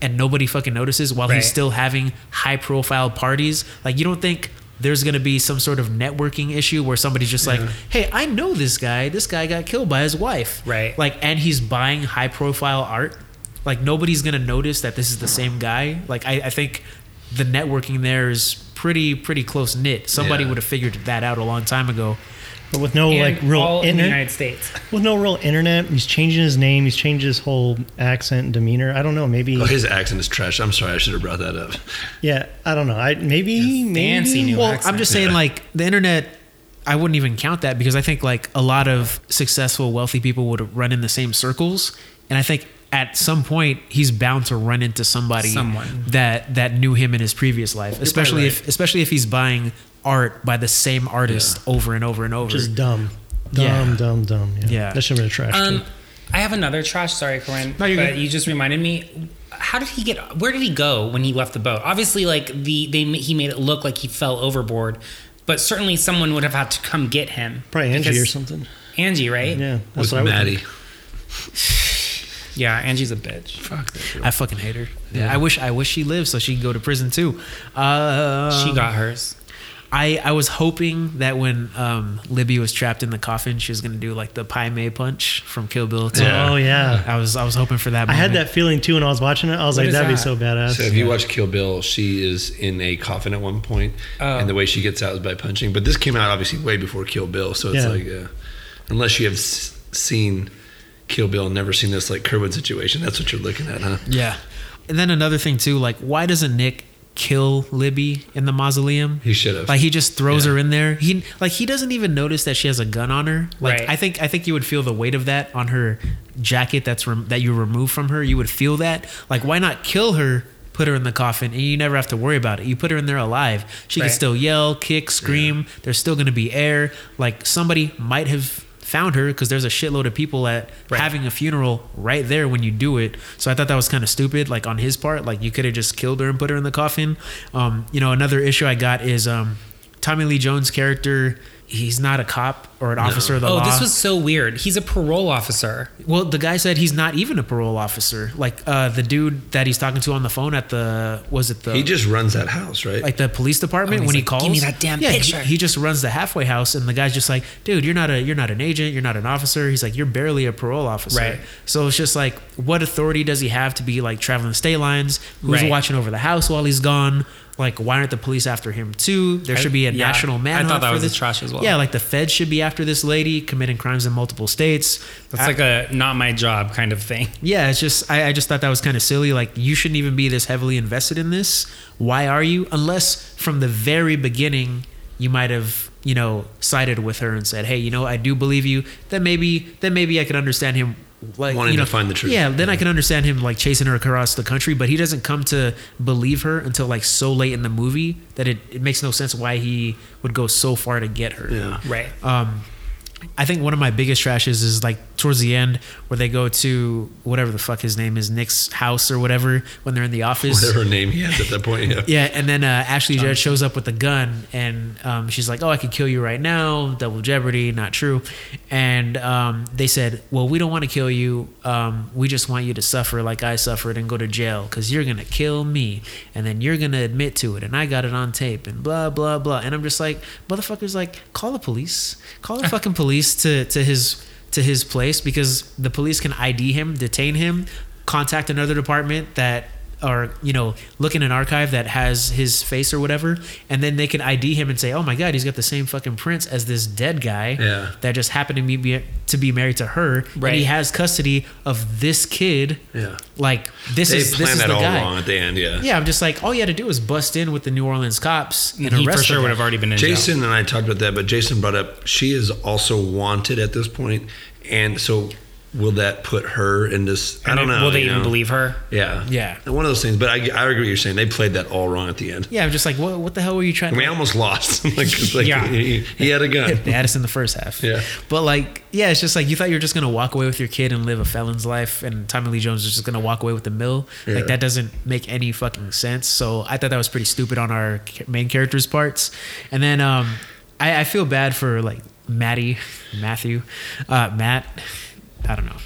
and nobody fucking notices while Right. he's still having high profile parties. Like you don't think there's going to be some sort of networking issue where somebody's just like hey i know this guy. This guy got killed by his wife. Right. like and he's buying high profile art. Like nobody's gonna notice that this is the same guy. Like i, I think the networking there is pretty pretty close knit. Somebody Yeah. would have figured that out a long time ago But with no And like real all in the internet, United States. with no real internet, he's changing his name. He's changed his whole accent and demeanor. I don't know. Maybe. Oh, his accent is trash. I'm sorry. I should have brought that up. Yeah. I don't know. I maybe fancy maybe. new well accent. i'm just saying Yeah. like the internet i wouldn't even count that because i think like a lot of successful wealthy people would run in the same circles and i think at some point he's bound to run into somebody Someone. that that knew him in his previous life especially right. if especially if he's buying art by the same artist over and over and over Just dumb. Dumb, Yeah. dumb, dumb. Yeah. Yeah. That should have been a trash. Um, can. I have another trash. Sorry, Corinne. No, you're but good. you just reminded me. How did he get? Where did he go when he left the boat? Obviously, like the they he made it look like he fell overboard, but certainly someone would have had to come get him. Probably Angie because- or something. Angie, right? Yeah. With what I would Maddie. Yeah, Angie's a bitch. Fuck that girl. I fucking hate her. Yeah. I wish I wish she lived so she could go to prison too. Uh, she got hers. I I was hoping that when um, Libby was trapped in the coffin, she was gonna do like the Pai Mei punch from Kill Bill. Too. Yeah. Oh yeah. I was I was hoping for that. I had that feeling too when I was watching it. I was What like, that'd be so badass. So if you watch Kill Bill, she is in a coffin at one point, Oh. and the way she gets out is by punching. But this came out obviously way before Kill Bill, so it's Yeah. like, uh, unless you have s- seen Kill Bill and never seen this like Kerwin situation, that's what you're looking at, huh? Yeah, and then another thing too, like why doesn't Nick kill Libby in the mausoleum? He should have. Like he just throws Yeah. her in there. He like he doesn't even notice that she has a gun on her. Like Right. I think I think you would feel the weight of that on her jacket that's rem- that you remove from her. You would feel that. Like why not kill her? Put her in the coffin, and you never have to worry about it. You put her in there alive. She Right. can still yell, kick, scream. There's still going to be air. Like somebody might have found her because there's a shitload of people at Right. having a funeral right there when you do it. So I thought that was kind of stupid, like on his part. Like you could have just killed her and put her in the coffin. Um, you know, another issue I got is um, Tommy Lee Jones' character. He's not a cop or an officer of the Oh, law. Oh, this was so weird. He's a parole officer. well, the guy said he's not even a parole officer. Like uh, the dude that he's talking to on the phone at the was it the He just runs that house, right? like the police department Oh, when he's he calls. "Give me that damn yeah, he- picture." He, just runs the halfway house, and the guy's just like, "Dude, you're not a you're not an agent. You're not an officer." He's like, "You're barely a parole officer." Right. So it's just like, what authority does he have to be like traveling the state lines? Who's Right. watching over the house while he's gone? Like, why aren't the police after him too? There should be a yeah, national I manhunt thought that for was this trash as well. Yeah, like the Fed should be after this lady committing crimes in multiple states. That's I- like a not my job kind of thing. yeah, it's just I, I just thought that was kind of silly. Like you shouldn't even be this heavily invested in this. Why are you? Unless from the very beginning you might have you know sided with her and said, hey, you know, I do believe you. Then maybe then maybe I could understand him. Like Wanting you know, to find the truth. Yeah, then I can understand him like chasing her across the country, but he doesn't come to believe her until like so late in the movie that it, it makes no sense why he would go so far to get her. Yeah. Right. Um, I think one of my biggest trashes is like towards the end where they go to whatever the fuck his name is, Nick's house or whatever, when they're in the office. Whatever name he has at that point. Yeah. Yeah, and then uh, Ashley Judd shows up with a gun, and um, she's like, "Oh, I could kill you right now." Double jeopardy, not true. And um, they said, "Well, we don't want to kill you. Um, we just want you to suffer like I suffered and go to jail because you're gonna kill me, and then you're gonna admit to it, and I got it on tape, and blah blah blah." And I'm just like, "Motherfuckers, like, call the police, call the fucking police to to his." To his place because the police can ID him, detain him, contact another department that or you know look in an archive that has his face or whatever and then they can id him and say oh my god he's got the same fucking prints as this dead guy Yeah. that just happened to be to be married to her and Right. he has custody of this kid Yeah. like this They is this is that the all guy wrong at the end. Yeah. yeah i'm just like all you had to do was bust in with the new orleans cops and he arrest for sure the would guy. have already been in jail. Jason and I talked about that, but Jason brought up she is also wanted at this point, and so will that put her in this? I don't know. Will they even know? believe her? Yeah, Yeah. one of those things. But I, I agree what you're saying. They played that all wrong at the end. yeah i'm just like what, what the hell were you trying I mean, I to almost lost. like, like, Yeah. he, he had a gun. they had us in the first half. Yeah. But like, yeah, it's just like you thought you were just gonna walk away with your kid and live a felon's life, and Tommy Lee Jones is just gonna walk away with the mill. Yeah. Like that doesn't make any fucking sense. So I thought that was pretty stupid on our main characters' parts. And then um, I, I feel bad for like Maddie, Matthew, uh, Matt. I don't know.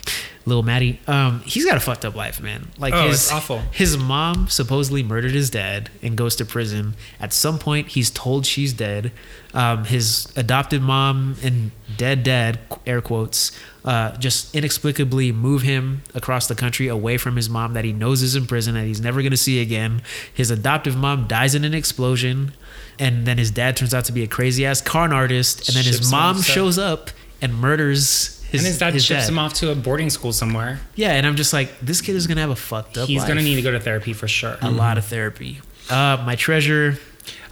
Little Matty, um, he's got a fucked up life, man. Like Oh, his, it's awful. His mom supposedly murdered his dad and goes to prison. At some point, he's told she's dead. Um, his adopted mom and dead dad, air quotes, uh, just inexplicably move him across the country away from his mom that he knows is in prison that he's never going to see again. His adoptive mom dies in an explosion, and then his dad turns out to be a crazy ass con artist, and then his Ships him mom shows up and murders. His, and his dad ships dad. him off to a boarding school somewhere. Yeah, and I'm just like, this kid is gonna have a fucked up. He's life. gonna need to go to therapy for sure. a lot of therapy. Uh, my treasure.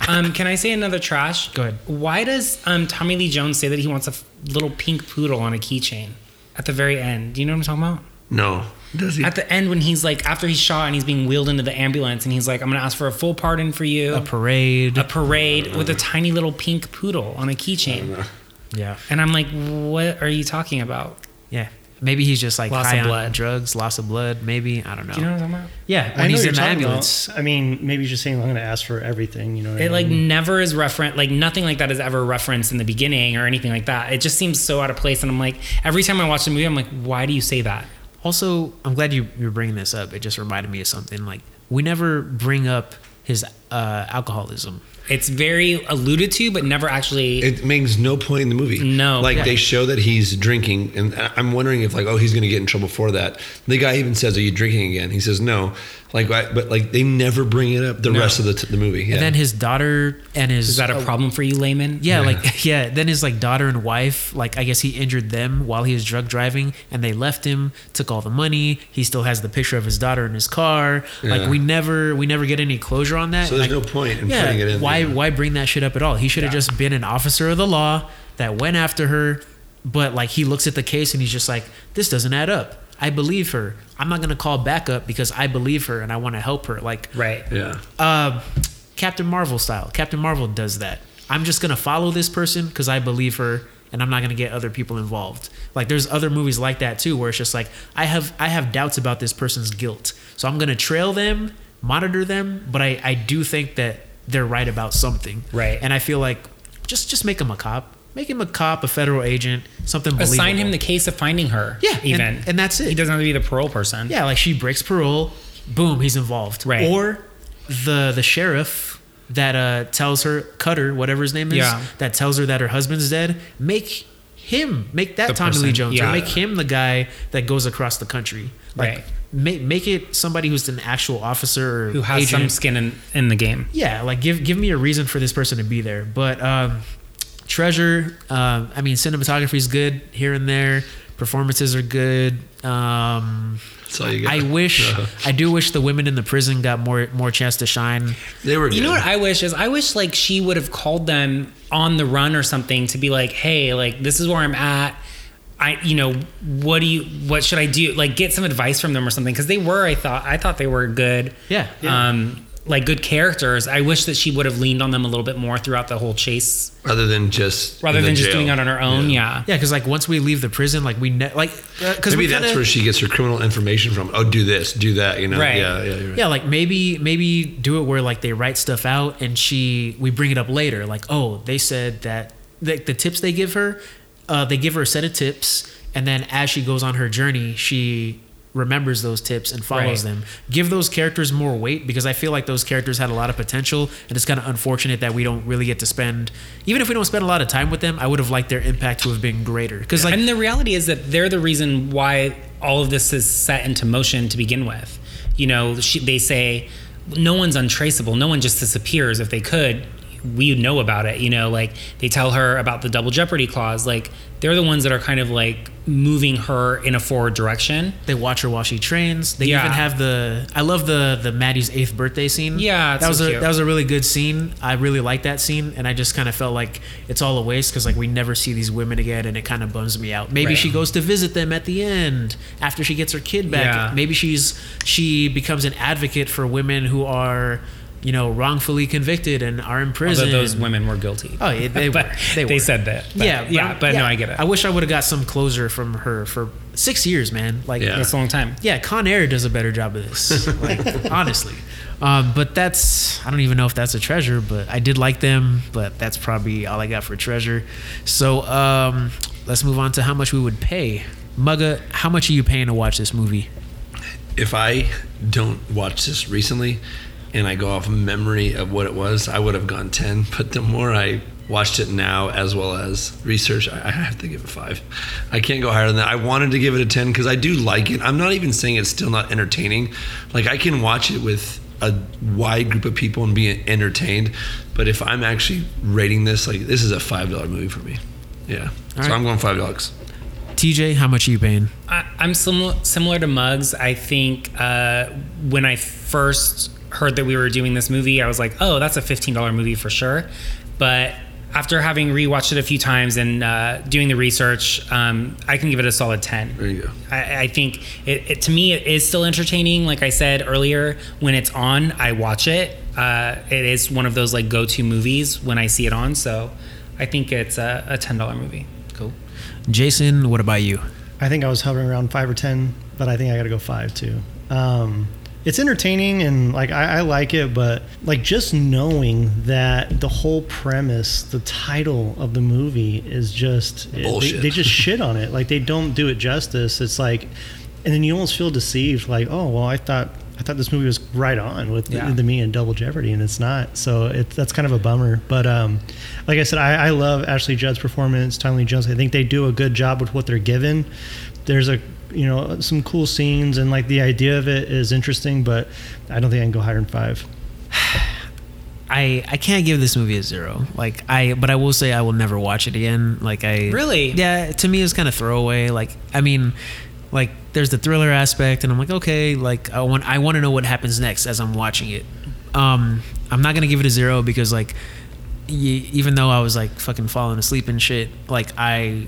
Um, can I say another trash? Go ahead. Why does um, Tommy Lee Jones say that he wants a f- little pink poodle on a keychain at the very end? Do you know what I'm talking about? No, does he? At the end, when he's like, after he's shot and he's being wheeled into the ambulance, and he's like, "I'm gonna ask for a full pardon for you." A parade. a parade with a tiny little pink poodle on a keychain. Yeah, And I'm like, what are you talking about? yeah. Maybe he's just like Loss high of on blood. drugs, loss of blood. Maybe I don't know. Do you know what I'm talking about? yeah, I when know he's what in the ambulance. About. I mean, maybe he's just saying I'm going to ask for everything. You know, what I It like mean? never is referenced, like nothing like that is ever referenced in the beginning or anything like that. It just seems so out of place. And I'm like, every time I watch the movie, I'm like, why do you say that? Also, I'm glad you you're bringing this up. It just reminded me of something. Like we never bring up his uh, alcoholism. It's very alluded to, but never actually. It makes no point in the movie. No. like Yeah. they show that he's drinking, and I'm wondering if like, oh, he's going to get in trouble for that. The guy even says, "Are you drinking again?" He says, "No." Like, I, but like they never bring it up the No. rest of the, t- the movie. Yeah. And then his daughter and his is that a uh, problem for you, Lehman? Yeah, Yeah. like yeah. Then his like daughter and wife, like I guess he injured them while he was drug driving, and they left him, took all the money. He still has the picture of his daughter in his car. Yeah. Like we never, we never get any closure on that. so there's Like, no point in yeah, putting it in. why there. why bring that shit up at all? He should have Yeah. just been an officer of the law that went after her. But like he looks at the case and he's just like, this doesn't add up. I believe her. I'm not gonna call backup because I believe her and I want to help her. Like Right. Yeah. uh, Captain Marvel style. Captain Marvel does that. I'm just gonna follow this person because I believe her, and I'm not gonna get other people involved. Like there's other movies like that too, where it's just like I have I have doubts about this person's guilt, so I'm gonna trail them, monitor them, but I I do think that they're right about something. Right. And I feel like just just make him a cop, make him a cop, a federal agent, something. Assign him the case of finding her. Yeah, Even. and that's it. He doesn't have to be the parole person. Yeah, like she breaks parole, boom, he's involved. Right. Or the the sheriff that uh tells her Cutter, whatever his name is, Yeah. that tells her that her husband's dead, make him make that The Tommy Lee Jones yeah. or make him the guy that goes across the country. Like Right. Make make it somebody who's an actual officer or Who has some skin in, in the game. Yeah, like give give me a reason for this person to be there. But um, Treasure, um, I mean, cinematography is good here and there. Performances are good. Um, That's all you got. I wish, Uh, I do wish the women in the prison got more more chance to shine. they were. You know what I wish is I wish like she would have called them on the run or something to be like, hey, like this is where I'm at. I, you know, what do you, what should I do? Like get some advice from them or something because they were, I thought, I thought they were good. Yeah, yeah. Um, like good characters. I wish that she would have leaned on them a little bit more throughout the whole chase, rather than just rather than just jail. doing it on her own. Yeah. Yeah, because like once we leave the prison, like we ne- like because Maybe we that's kinda, where she gets her criminal information from. Oh, do this, do that. You know. Right. Yeah. Yeah. You're right. yeah like maybe maybe do it where like they write stuff out and she we bring it up later like oh they said that the, the tips they give her uh, they give her a set of tips and then as she goes on her journey she remembers those tips and follows Right. them give those characters more weight because i feel like those characters had a lot of potential and it's kind of unfortunate that we don't really get to spend even if we don't spend a lot of time with them i would have liked their impact to have been greater because like and the reality is that they're the reason why all of this is set into motion to begin with. You know, she, they say no one's untraceable. No one just disappears. If they could, we know about it. You know, like they tell her about the double jeopardy clause. Like they're the ones that are kind of like moving her in a forward direction. They watch her while she trains. They Yeah. even have the. I love the the Maddie's eighth birthday scene. Yeah, that was so a cute. that was a really good scene. I really like that scene, and I just kind of felt like it's all a waste because like we never see these women again, and it kind of bums me out. Maybe Right. she goes to visit them at the end after she gets her kid back. Yeah. Maybe she's she becomes an advocate for women who are you know wrongfully convicted and are in prison. Although those women were guilty. Oh, yeah, they were. They, were. said that. But- yeah, yeah, I'm- but yeah, no, I get it. I wish I would have got some closure from her for six years, man. Like, Yeah. That's a long time. yeah, Con Air does a better job of this. Like, honestly. Um, but that's I don't even know if that's a treasure, but I did like them, but that's probably all I got for treasure. So um, let's move on to how much we would pay. Mugga, how much are you paying to watch this movie? If I don't watch this recently, and I go off memory of what it was, I would have gone ten. But the more I watched it now, as well as research, I I have to give it five. I can't go higher than that. I wanted to give it a ten because I do like it. I'm not even saying it's still not entertaining. Like I can watch it with a wide group of people and be entertained. But if I'm actually rating this, like this is a five dollar movie for me. Yeah. so right. I'm going five dollars. TJ, how much are you paying? I, I'm similar similar to Mugs. I think uh, when I first heard that we were doing this movie, I was like, "Oh, that's a fifteen dollar movie for sure." But after having rewatched it a few times and uh, doing the research, um, I can give it a solid ten. There you go. I, I think it, it to me it is still entertaining. Like I said earlier, when it's on, I watch it. Uh, it is one of those like go to movies when I see it on. So I think it's a, a ten dollar movie. Cool. Jason, what about you? I think I was hovering around five or ten, but I think I got to go five too. Um, it's entertaining and like I, I like it, but like just knowing that the whole premise, the title of the movie is just it- they, they just shit on it. Like they don't do it justice. It's like, and then you almost feel deceived. Like, oh well, I thought I thought this movie was right on with Yeah. the, the me and Double Jeopardy, and it's not. So it, that's kind of a bummer. But um, like I said, I, I love Ashley Judd's performance, Tommy Lee Jones. I think they do a good job with what they're given. There's a you know some cool scenes, and like the idea of it is interesting, but I don't think I can go higher than five. I I can't give this movie a zero. Like I, but I will say I will never watch it again. Like I Really? yeah. To me, it's kind of throwaway. Like I mean, like there's the thriller aspect, and I'm like okay, like I want I want to know what happens next as I'm watching it. Um, I'm not gonna give it a zero because like y- even though I was like fucking falling asleep and shit, like I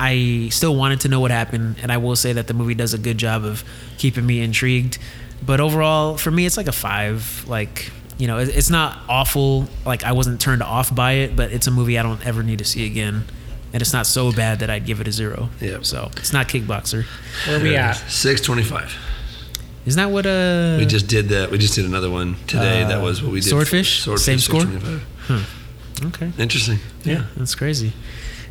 I still wanted to know what happened, and I will say that the movie does a good job of keeping me intrigued. But overall, for me, it's like a five. Like you know, it's not awful. Like I wasn't turned off by it, but it's a movie I don't ever need to see again. And it's not so bad that I'd give it a zero. Yep. So it's not Kickboxer. Where are we at? Six twenty-five. Isn't that what uh? We just did that. We just did another one today. that was what we did. for- Swordfish? Same score? 625. okay. Interesting. Yeah, that's crazy.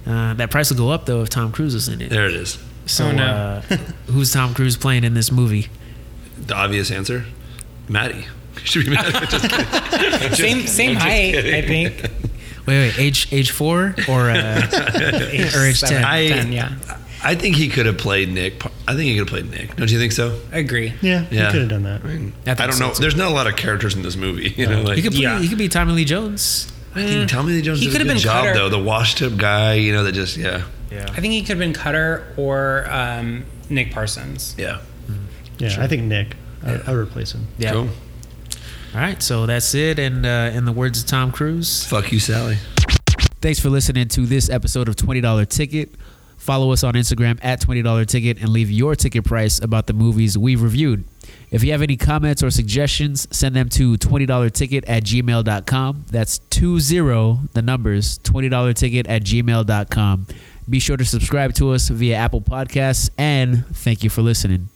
Uh, that price will go up though if Tom Cruise is in it. There it is. So Oh, no. uh, who's Tom Cruise playing in this movie? The obvious answer, Maddie. Should be Maddie. Just kidding. I'm just Same same just height, kidding. I think. Wait, wait, age age four or uh, or age seven, ten? I- 10, yeah. I think he could have played Nick. I think he could have played Nick. Don't you think so? I agree. Yeah, Yeah. he could have done that. I, mean, I I don't so, know. too. There's not a lot of characters in this movie. You know, like He could play, Yeah. he could be Tommy Lee Jones. I think Tommy Lee Jones He did a could have good been job Cutter. though. The washed up guy, you know, that just yeah, Yeah. I think he could have been Cutter or um, Nick Parsons. yeah. Yeah, I think Nick. I, I would replace him. Yeah. Cool. All right, so that's it. And uh, in the words of Tom Cruise, Fuck you, Sally. thanks for listening to this episode of $20 Ticket. Follow us on Instagram at $20 Ticket and leave your ticket price about the movies we've reviewed. If you have any comments or suggestions, send them to $20ticket at gmail.com. That's 20, the numbers, $20ticket at gmail.com. Be sure to subscribe to us via Apple Podcasts and thank you for listening.